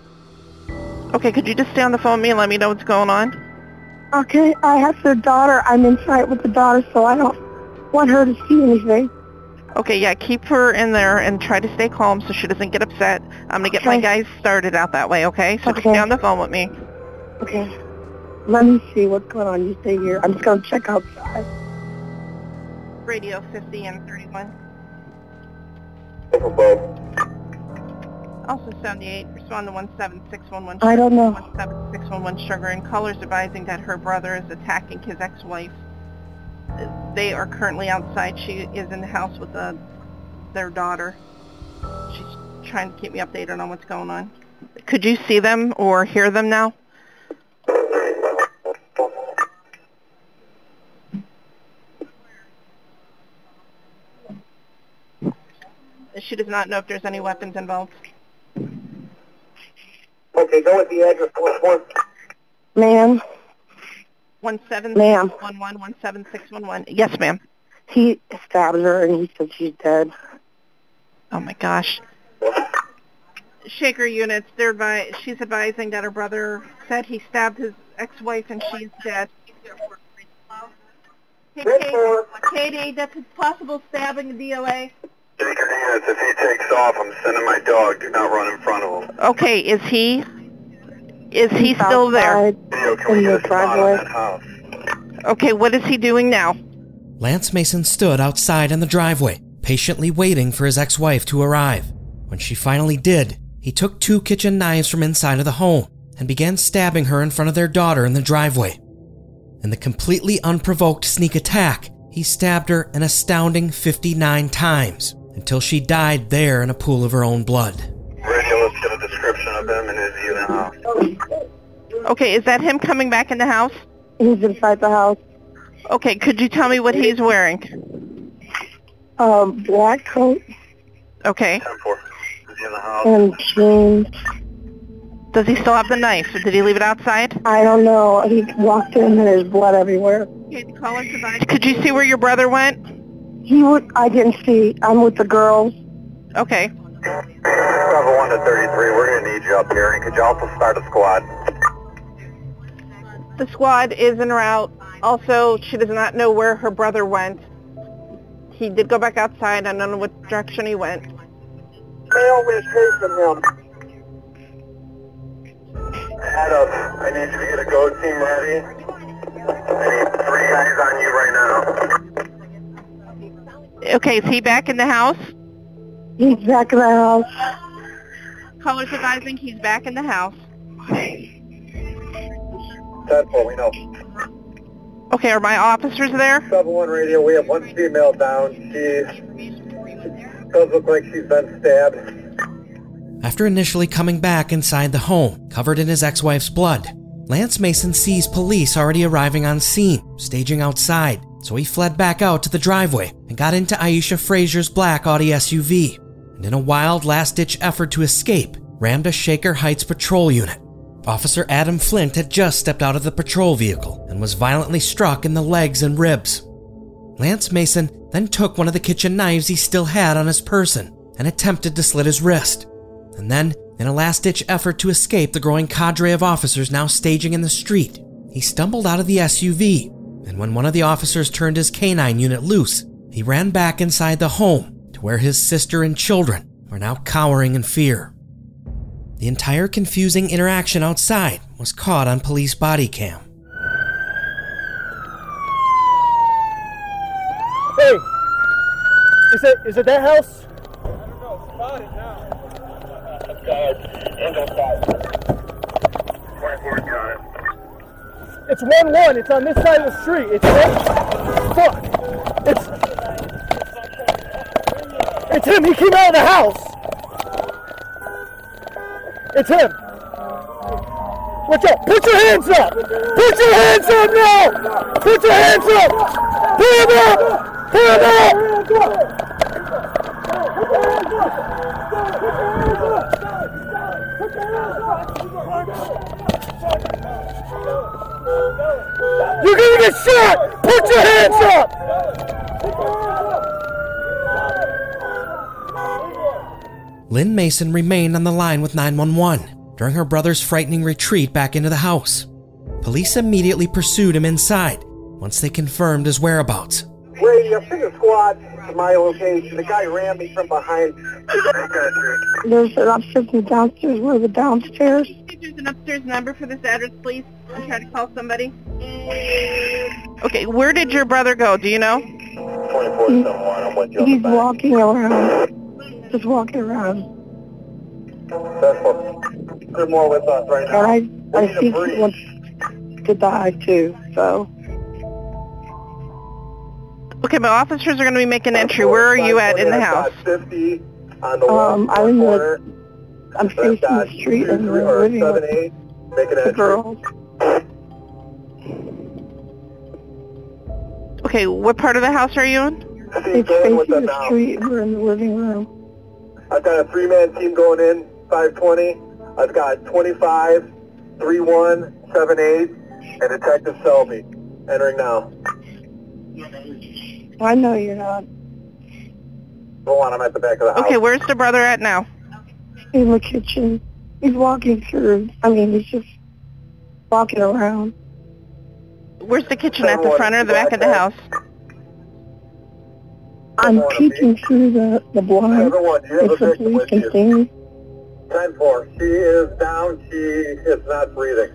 Speaker 13: Okay, could you just stay on the phone with me and let me know what's going on?
Speaker 18: Okay, I have their daughter. I'm inside with the daughter, so I don't want her to see anything.
Speaker 13: Okay, yeah, keep her in there and try to stay calm so she doesn't get upset. I'm gonna get my guys started out that way, okay? So just
Speaker 21: Okay.
Speaker 13: stay on the phone with me.
Speaker 21: Okay. Let me see what's going on. You stay here. I'm just going to check outside.
Speaker 13: Radio 50 and 31. Also 78, respond to 17611.
Speaker 21: I don't know.
Speaker 13: 17611 Chagrin callers advising that her brother is attacking his ex-wife. They are currently outside. She is in the house with uh their daughter. She's trying to keep me updated on what's going on. Could you see them or hear them now? She does not know if there's any weapons involved.
Speaker 21: Okay, go with the address. Ma'am,
Speaker 13: One seven
Speaker 21: Ma'am.
Speaker 13: one one one seven six one one. Yes, ma'am.
Speaker 21: he stabbed her and he said she's dead.
Speaker 13: Oh my gosh. Shaker units. They're advi- she's advising that her brother said he stabbed his ex-wife and she's dead. Hey, Katie, Katie, that's a possible stabbing in DOA.
Speaker 22: Shaker units, if he takes off, I'm sending my dog. Do not run in front of him.
Speaker 13: Okay, is he? Is he still there?
Speaker 22: Theo, can we get a spot on that house?
Speaker 13: Okay, what is he doing now?
Speaker 3: Lance Mason stood outside in the driveway, patiently waiting for his ex wife to arrive. When she finally did, he took two kitchen knives from inside of the home and began stabbing her in front of their daughter in the driveway. In the completely unprovoked sneak attack, he stabbed her an astounding 59 times until she died there in a pool of her own blood.
Speaker 22: Radio, let's get a description of him and his view in the house.
Speaker 13: Okay, is that him coming back in the house?
Speaker 21: He's inside the house.
Speaker 13: Okay, could you tell me what he's wearing?
Speaker 21: Um, black coat
Speaker 13: Okay.
Speaker 22: Is he in the house?
Speaker 21: and jeans.
Speaker 13: Does he still have the knife? Did he leave it outside?
Speaker 21: I don't know. He walked in and there's blood everywhere.
Speaker 13: Okay, the caller advised. Could you see where your brother went?
Speaker 21: He would. I didn't see. I'm with the girls.
Speaker 13: Okay.
Speaker 22: Bravo 1 to 33, we're going to need you up here. And could you also start a squad?
Speaker 13: The squad is en route. Also, she does not know where her brother went. He did go back outside. I don't know what direction he went.
Speaker 21: They always chasing him.
Speaker 22: Head up. I need you to get a go team ready. I need three guys on you right now.
Speaker 13: Okay, is he back in the house?
Speaker 21: He's back in the house.
Speaker 13: Caller's advising he's back in the house.
Speaker 22: 10 we know.
Speaker 13: Okay, are my officers there?
Speaker 22: 7-1 radio, we have one female down. She does look like she's been stabbed.
Speaker 3: After initially coming back inside the home, covered in his ex wife's blood, Lance Mason sees police already arriving on scene, staging outside, so he fled back out to the driveway and got into Aisha Fraser's black Audi SUV, and in a wild last ditch effort to escape, rammed a Shaker Heights patrol unit. Officer Adam Flint had just stepped out of the patrol vehicle and was violently struck in the legs and ribs. Lance Mason then took one of the kitchen knives he still had on his person and attempted to slit his wrist. And then, in a last ditch effort to escape the growing cadre of officers now staging in the street, he stumbled out of the SUV. And when one of the officers turned his canine unit loose, he ran back inside the home to where his sister and children were now cowering in fear. The entire confusing interaction outside was caught on police body cam.
Speaker 23: Hey! Is it is it that house? It's one one. It's on this side of the street. It's right. Fuck. It's it's him. He came out of the house. It's him. Watch out. Put your hands up. Put your hands up now. Put your hands up. Put him up. Pull him up. Put him up. You're gonna get shot! Put your hands up!
Speaker 3: Lynn Mason remained on the line with 911 during her brother's frightening retreat back into the house. Police immediately pursued him inside once they confirmed his whereabouts.
Speaker 21: Radio, pick a squad.
Speaker 22: to my location. The guy ran me from behind.
Speaker 21: There's an upstairs and downstairs. Where the downstairs?
Speaker 13: There's an upstairs number for this address, please. I'm trying to call somebody. Okay, where did your brother go? Do you know?
Speaker 22: 2471, I'm with you
Speaker 21: He's walking around. Just walking around.
Speaker 22: That's what. More with us right now.
Speaker 21: And I, I think he wants to die too. So
Speaker 13: Okay, my officers are going to be making entry. Where are you at in the house?
Speaker 22: 50 on the
Speaker 21: um, I'm in the, I'm facing the street and we're living with
Speaker 22: 78. Make
Speaker 21: the girls.
Speaker 13: Okay, what part of the house are you in?
Speaker 21: It's facing the street. We're in the living room.
Speaker 22: I've got a three-man team going in, 520. I've got 25, 3178, and Detective Selby entering now.
Speaker 21: I know you're not
Speaker 22: Go on, I'm at the back of the house.
Speaker 13: Okay, where's the brother at now?
Speaker 21: in the kitchen. He's walking through. I mean, he's just walking around.
Speaker 13: Where's the kitchen at the front or the back of the house?
Speaker 21: I'm peeking through the the blind.
Speaker 22: Everyone, you have
Speaker 21: If
Speaker 22: a
Speaker 21: the
Speaker 22: victim
Speaker 21: police
Speaker 22: with
Speaker 21: can see me.
Speaker 22: 10-4. She is down. She is not breathing.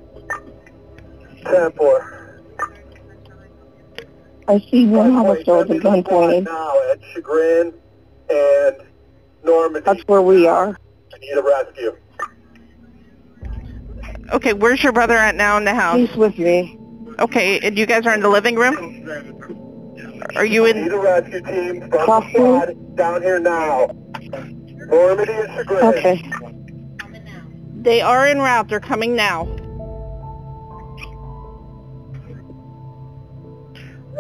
Speaker 22: 10-4.
Speaker 21: I see one officer with a gun pointed.
Speaker 22: Now at Chagrin and Normandy.
Speaker 21: That's where we are.
Speaker 22: I need a rescue.
Speaker 13: Okay, where's your brother at now in the house?
Speaker 21: He's with me.
Speaker 13: Okay, and you guys are in the living room? Are you
Speaker 22: Need
Speaker 13: in?
Speaker 22: the rescue team from the squad down here now. Normandy and Chagrin.
Speaker 21: Okay.
Speaker 13: They are en route. They're coming now.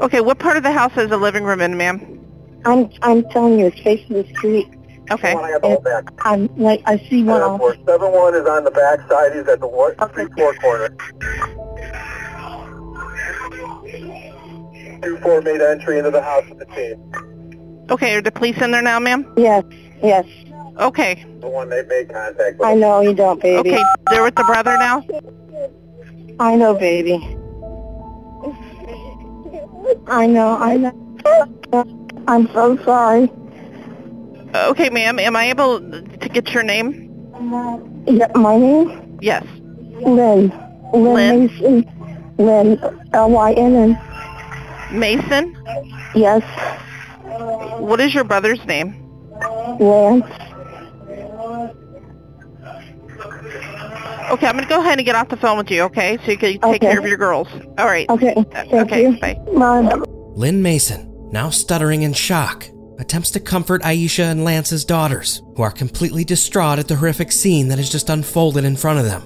Speaker 13: Okay, what part of the house is the living room in, ma'am?
Speaker 21: I'm I'm telling you, it's facing the street.
Speaker 13: Okay.
Speaker 21: And I'm like I see one officer.
Speaker 22: 10-4. 7-1 is on the back side. He's at the one, three four corner. 2-4 made entry into the house with the team.
Speaker 13: Okay, are the police in there now, ma'am?
Speaker 21: Yes, yes.
Speaker 13: Okay.
Speaker 22: The one they made contact with.
Speaker 21: I know you don't, baby.
Speaker 13: Okay, they're with the brother now?
Speaker 21: I know, baby. I know, I know. I'm so sorry.
Speaker 13: Okay, ma'am, am I able to get your name?
Speaker 21: Yeah, my name?
Speaker 13: Yes.
Speaker 21: Lynn. Lynn, Mason. Lynn. L-Y-N-N.
Speaker 13: Mason?
Speaker 21: Yes.
Speaker 13: What is your brother's name?
Speaker 21: Lance.
Speaker 13: Okay, I'm going to go ahead and get off the phone with you, okay? So you can take
Speaker 21: Okay.
Speaker 13: care of your girls. All right.
Speaker 21: Okay, thank
Speaker 13: okay,
Speaker 21: you.
Speaker 13: bye.
Speaker 21: Bye.
Speaker 3: Lynn Mason, now stuttering in shock, attempts to comfort Aisha and Lance's daughters, who are completely distraught at the horrific scene that has just unfolded in front of them.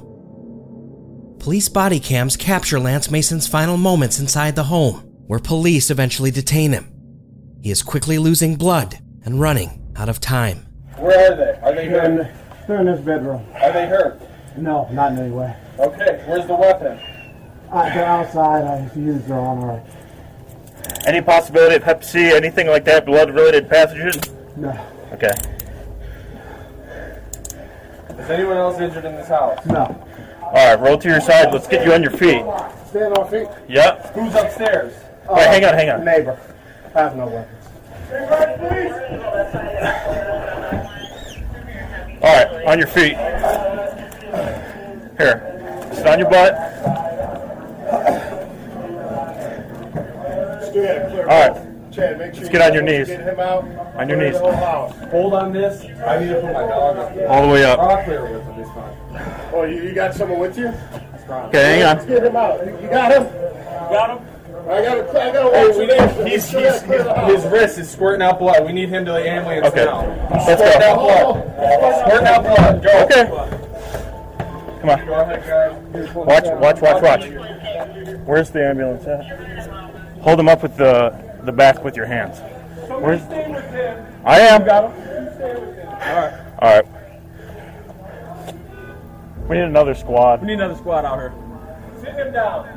Speaker 3: Police body cams capture Lance Mason's final moments inside the home, where police eventually detain him. He is quickly losing blood and running out of time.
Speaker 24: Where are they? Are they
Speaker 7: They're in,
Speaker 24: hurt?
Speaker 7: they're in this bedroom.
Speaker 24: Are they hurt?
Speaker 7: No, not in any way.
Speaker 24: Okay, where's the weapon?
Speaker 7: Uh, they're outside. I used their on already.
Speaker 24: Any possibility of Hep C, anything like that, blood-related pathogen?
Speaker 7: No.
Speaker 24: Okay. Is anyone else injured in this house?
Speaker 7: No.
Speaker 24: All right, roll to your side. Let's get you on your feet.
Speaker 7: Stand on feet.
Speaker 24: Yep. Who's upstairs? Wait, hang on, hang on.
Speaker 7: Neighbor. I have no weapons.
Speaker 24: All right, on your feet. Here, sit on your butt. All right.
Speaker 7: Chad, make sure
Speaker 24: Let's get on your knees.
Speaker 7: Get him out.
Speaker 24: On your knees.
Speaker 7: the whole house. Hold on this. I need to put my dog up.
Speaker 24: All the way up.
Speaker 7: I'll clear with him. It's fine. Oh, you, you got someone with you?
Speaker 24: Okay, hang on.
Speaker 7: Let's get him out. You you got him? You got him? I gotta, I gotta
Speaker 24: Hey,
Speaker 7: watch
Speaker 24: we
Speaker 7: this.
Speaker 24: need-
Speaker 7: He's,
Speaker 24: he's-
Speaker 7: he's,
Speaker 24: he's-
Speaker 7: his wrist is squirting out blood. We need him to the ambulance
Speaker 24: Okay.
Speaker 7: now.
Speaker 24: Let's go.
Speaker 7: Squirting out blood. Squirting out blood. Go.
Speaker 24: Okay. Come on.
Speaker 7: Go ahead, guys.
Speaker 24: Watch, watch, watch, watch. Where's the ambulance at? Hold him up with the the back with your hands. Where's? I am.
Speaker 7: Got him? Stay with him. All right.
Speaker 24: All right. We need another squad.
Speaker 7: We need another squad out here. Sit him down.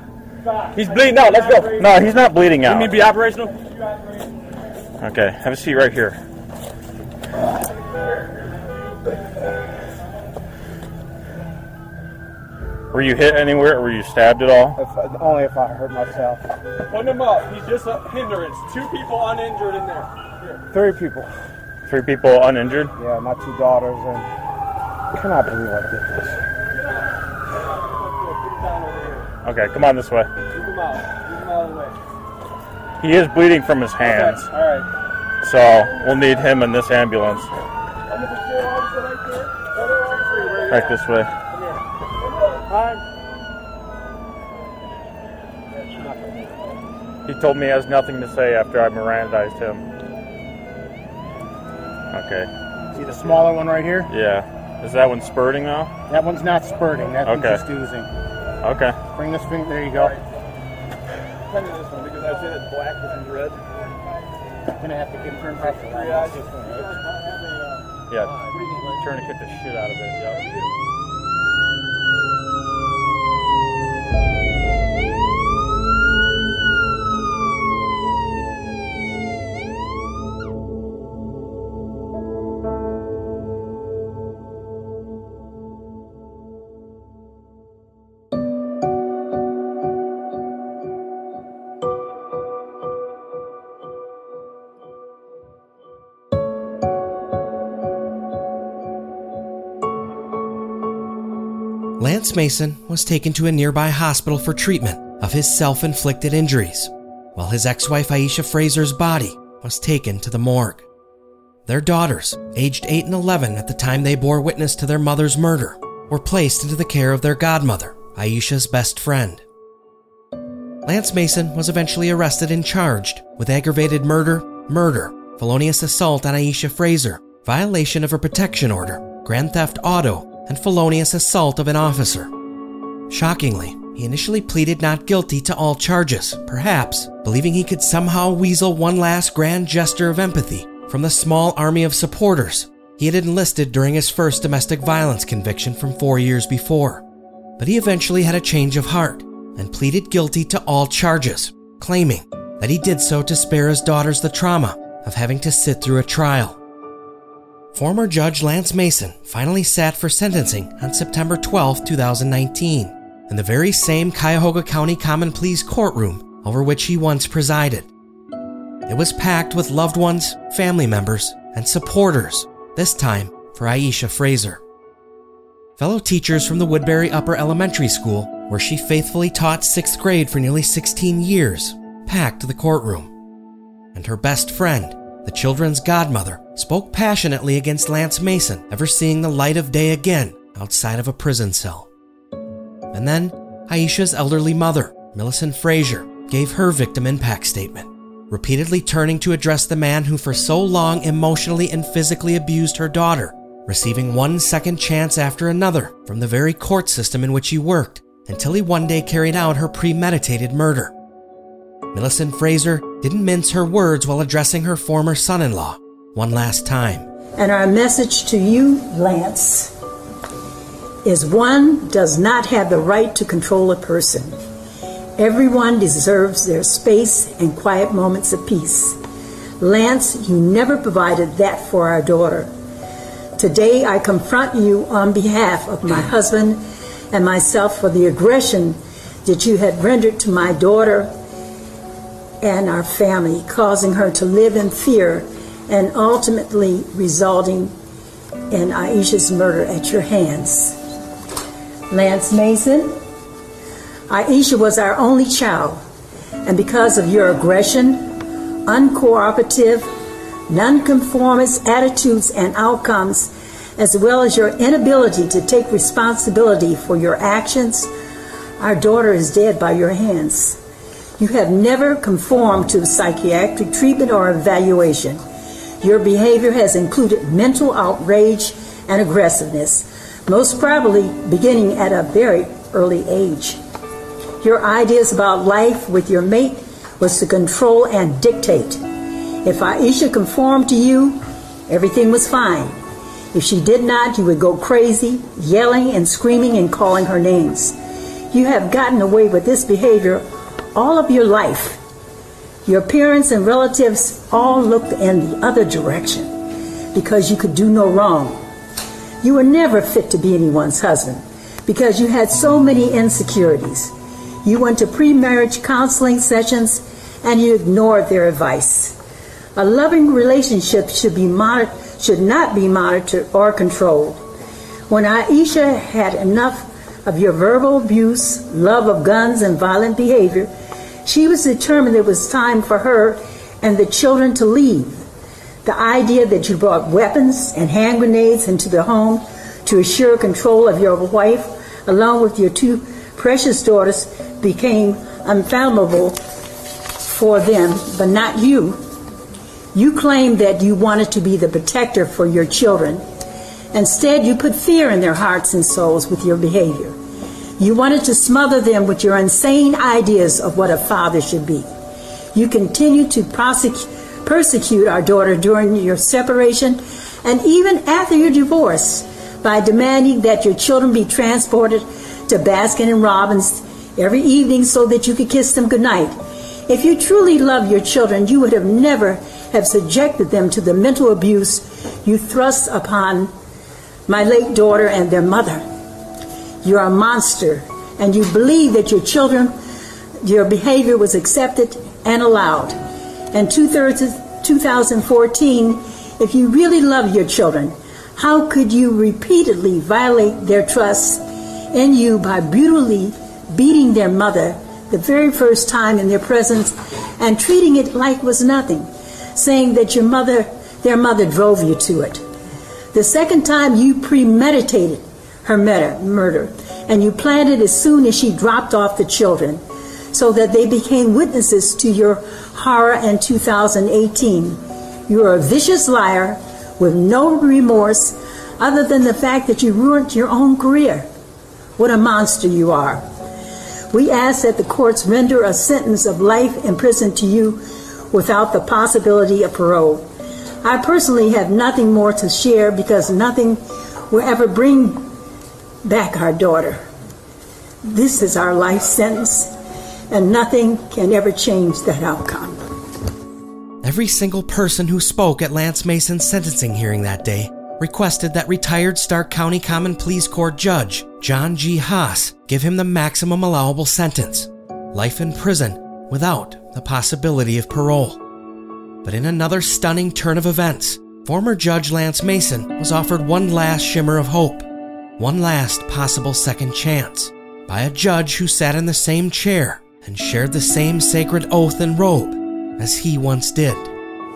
Speaker 7: Stop.
Speaker 24: He's bleeding out. Let's go. No, he's not bleeding out.
Speaker 7: You need to be operational?
Speaker 24: Okay, have a seat right here. Were you hit anywhere or were you stabbed at all?
Speaker 7: If, only if I hurt myself. Put him up. He's just a hindrance. Two people uninjured in there.
Speaker 6: Three people.
Speaker 24: Three people uninjured?
Speaker 6: Yeah, my two daughters, and I cannot believe I did this.
Speaker 24: Okay, come on this way. He is bleeding from his hands.
Speaker 6: All right.
Speaker 24: So we'll need him in this ambulance. Right this way. He told me he has nothing to say after I Mirandized him. Okay.
Speaker 6: See the smaller one right here?
Speaker 24: Yeah. Is that one spurting though?
Speaker 6: That one's not spurting. That one's just oozing.
Speaker 24: Okay.
Speaker 6: Bring this finger. There you go.
Speaker 7: Kind of this one because I said it's black, this is red.
Speaker 6: I'm gonna have to get turned back
Speaker 7: Three eyes.
Speaker 24: Yeah. Tourniquet uh, the shit out of it. Yep.
Speaker 3: Lance Mason was taken to a nearby hospital for treatment of his self inflicted injuries, while his ex wife Aisha Fraser's body was taken to the morgue. Their daughters, aged 8 and 11 at the time they bore witness to their mother's murder, were placed into the care of their godmother, Aisha's best friend. Lance Mason was eventually arrested and charged with aggravated murder, murder, felonious assault on Aisha Fraser, violation of her protection order, grand theft auto, and felonious assault of an officer. Shockingly, he initially pleaded not guilty to all charges, perhaps believing he could somehow weasel one last grand gesture of empathy from the small army of supporters he had enlisted during his first domestic violence conviction from four years before. But he eventually had a change of heart and pleaded guilty to all charges, claiming that he did so to spare his daughters the trauma of having to sit through a trial. Former Judge Lance Mason finally sat for sentencing on September 12, 2019, in the very same Cuyahoga County Common Pleas courtroom over which he once presided. It was packed with loved ones, family members, and supporters, this time for Aisha Fraser. Fellow teachers from the Woodbury Upper Elementary School, where she faithfully taught sixth grade for nearly 16 years, packed the courtroom. And her best friend, the children's godmother, spoke passionately against Lance Mason ever seeing the light of day again outside of a prison cell. And then Aisha's elderly mother, Millicent Fraser, gave her victim impact statement, repeatedly turning to address the man who for so long emotionally and physically abused her daughter, receiving one second chance after another from the very court system in which he worked until he one day carried out her premeditated murder. Millicent Fraser didn't mince her words while addressing her former son in law one last time.
Speaker 25: And our message to you, Lance, is one does not have the right to control a person. Everyone deserves their space and quiet moments of peace. Lance, you never provided that for our daughter. Today I confront you on behalf of my husband and myself for the aggression that you had rendered to my daughter and our family, causing her to live in fear and ultimately resulting in Aisha's murder at your hands. Lance Mason, Aisha was our only child, and because of your aggression, uncooperative, nonconformist attitudes and outcomes, as well as your inability to take responsibility for your actions, our daughter is dead by your hands. You have never conformed to psychiatric treatment or evaluation. Your behavior has included mental outrage and aggressiveness, most probably beginning at a very early age. Your ideas about life with your mate was to control and dictate. If Aisha conformed to you, everything was fine. If she did not, you would go crazy, yelling and screaming and calling her names. You have gotten away with this behavior all of your life. Your parents and relatives all looked in the other direction because you could do no wrong. You were never fit to be anyone's husband because you had so many insecurities. You went to pre marriage counseling sessions and you ignored their advice. A loving relationship should be mon- should not be monitored or controlled. When Aisha had enough of your verbal abuse, love of guns, and violent behavior, she was determined it was time for her and the children to leave. The idea that you brought weapons and hand grenades into the home to assure control of your wife, along with your two precious daughters, became unfathomable for them, but not you. You claimed that you wanted to be the protector for your children. Instead, you put fear in their hearts and souls with your behavior. You wanted to smother them with your insane ideas of what a father should be. You continued to persecute our daughter during your separation and even after your divorce by demanding that your children be transported to Baskin and Robbins every evening so that you could kiss them goodnight. If you truly love your children, you would have never have subjected them to the mental abuse you thrust upon my late daughter and their mother. You're a monster, and you believe that your children, your behavior was accepted and allowed. And two thirds of 2014, if you really love your children, how could you repeatedly violate their trust in you by brutally beating their mother the very first time in their presence and treating it like was nothing, saying that your mother, their mother drove you to it? The second time you premeditated her murder, and you planned it as soon as she dropped off the children, so that they became witnesses to your horror in 2018. You are a vicious liar with no remorse other than the fact that you ruined your own career. What a monster you are. We ask that the courts render a sentence of life in prison to you without the possibility of parole. I personally have nothing more to share because nothing will ever bring back our daughter. This is our life sentence, and nothing can ever change that outcome.
Speaker 3: Every single person who spoke at Lance Mason's sentencing hearing that day requested that retired Stark County Common Pleas Court Judge John G. Haas give him the maximum allowable sentence life in prison without the possibility of parole. But in another stunning turn of events, former Judge Lance Mason was offered one last shimmer of hope, one last possible second chance, by a judge who sat in the same chair and shared the same sacred oath and robe as he once did.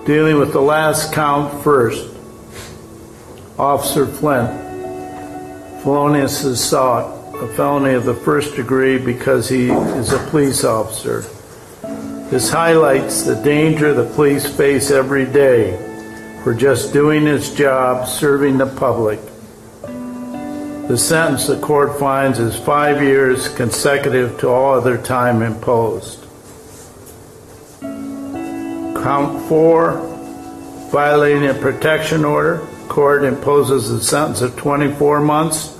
Speaker 26: Dealing with the last count first, Officer Flint, felonious assault, a felony of the first degree because he is a police officer. This highlights the danger the police face every day for just doing its job, serving the public. The sentence the court finds is five years consecutive to all other time imposed. Count four, violating a protection order. Court imposes a sentence of 24 months,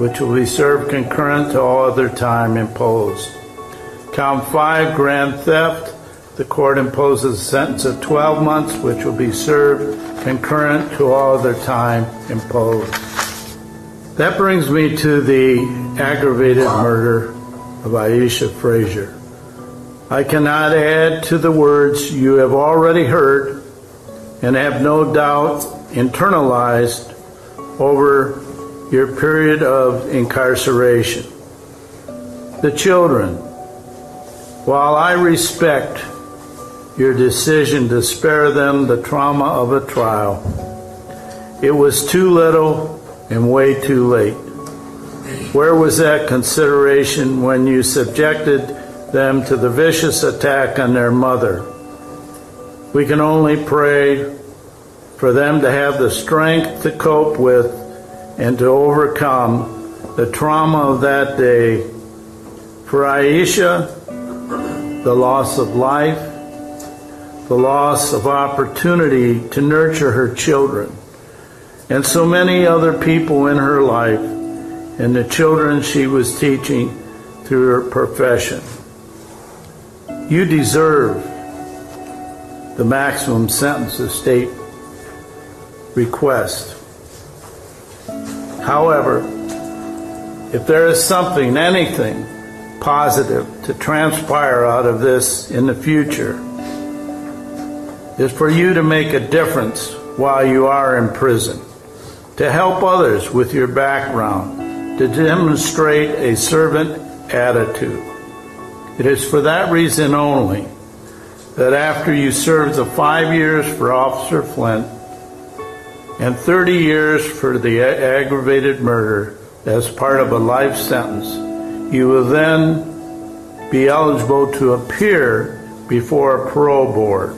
Speaker 26: which will be served concurrent to all other time imposed. Count five, grand theft. The court imposes a sentence of 12 months, which will be served concurrent to all other time imposed. That brings me to the aggravated murder of Aisha Fraser. I cannot add to the words you have already heard and have no doubt internalized over your period of incarceration. The children, while I respect your decision to spare them the trauma of a trial, it was too little and way too late. Where was that consideration when you subjected them to the vicious attack on their mother? We can only pray for them to have the strength to cope with and to overcome the trauma of that day. For Aisha, the loss of life, the loss of opportunity to nurture her children, and so many other people in her life, and the children she was teaching through her profession. You deserve the maximum sentence the state requests. However, if there is something, anything positive to transpire out of this in the future, is for you to make a difference while you are in prison, to help others with your background, to demonstrate a servant attitude. It is for that reason only that after you serve the five years for Officer Flint and 30 years for the aggravated murder as part of a life sentence, you will then be eligible to appear before a parole board.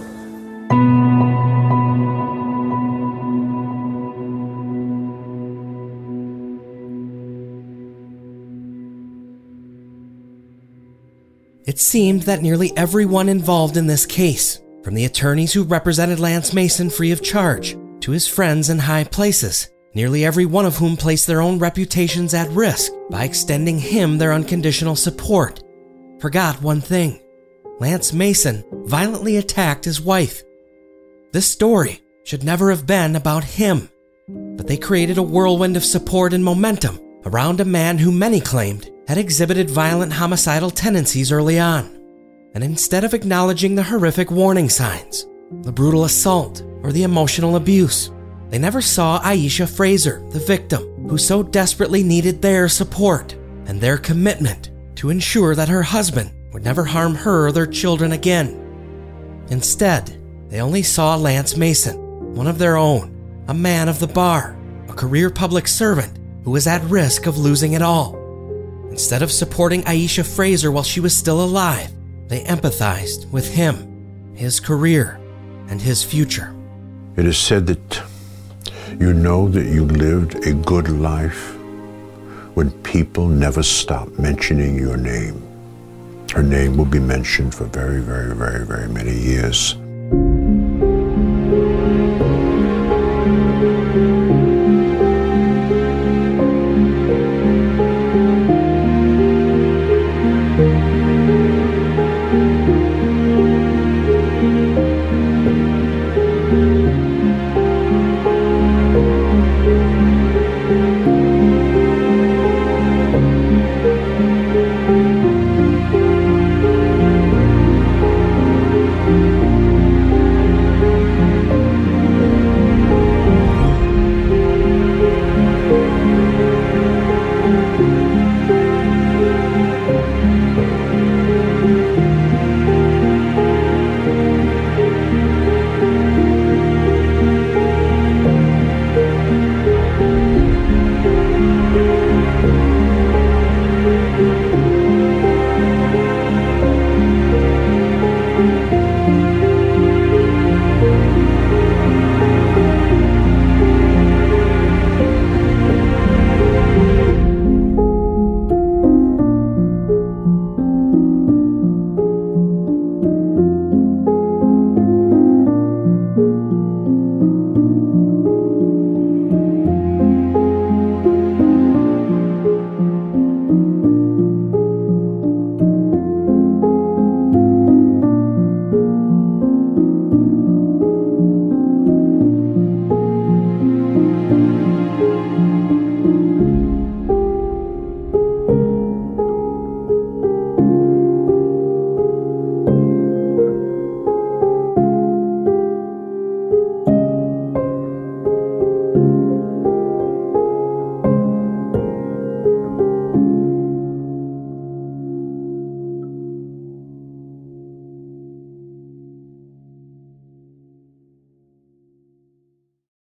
Speaker 3: It seemed that nearly everyone involved in this case, from the attorneys who represented Lance Mason free of charge to his friends in high places, nearly every one of whom placed their own reputations at risk by extending him their unconditional support, forgot one thing Lance Mason violently attacked his wife. This story should never have been about him, but they created a whirlwind of support and momentum around a man who many claimed had exhibited violent homicidal tendencies early on. And instead of acknowledging the horrific warning signs, the brutal assault, or the emotional abuse, they never saw Aisha Fraser, the victim, who so desperately needed their support and their commitment to ensure that her husband would never harm her or their children again. Instead, they only saw Lance Mason, one of their own, a man of the bar, a career public servant who was at risk of losing it all. Instead of supporting Aisha Fraser while she was still alive, they empathized with him, his career, and his future.
Speaker 27: It is said that you know that you lived a good life when people never stop mentioning your name. Her name will be mentioned for very, very, very, very many years.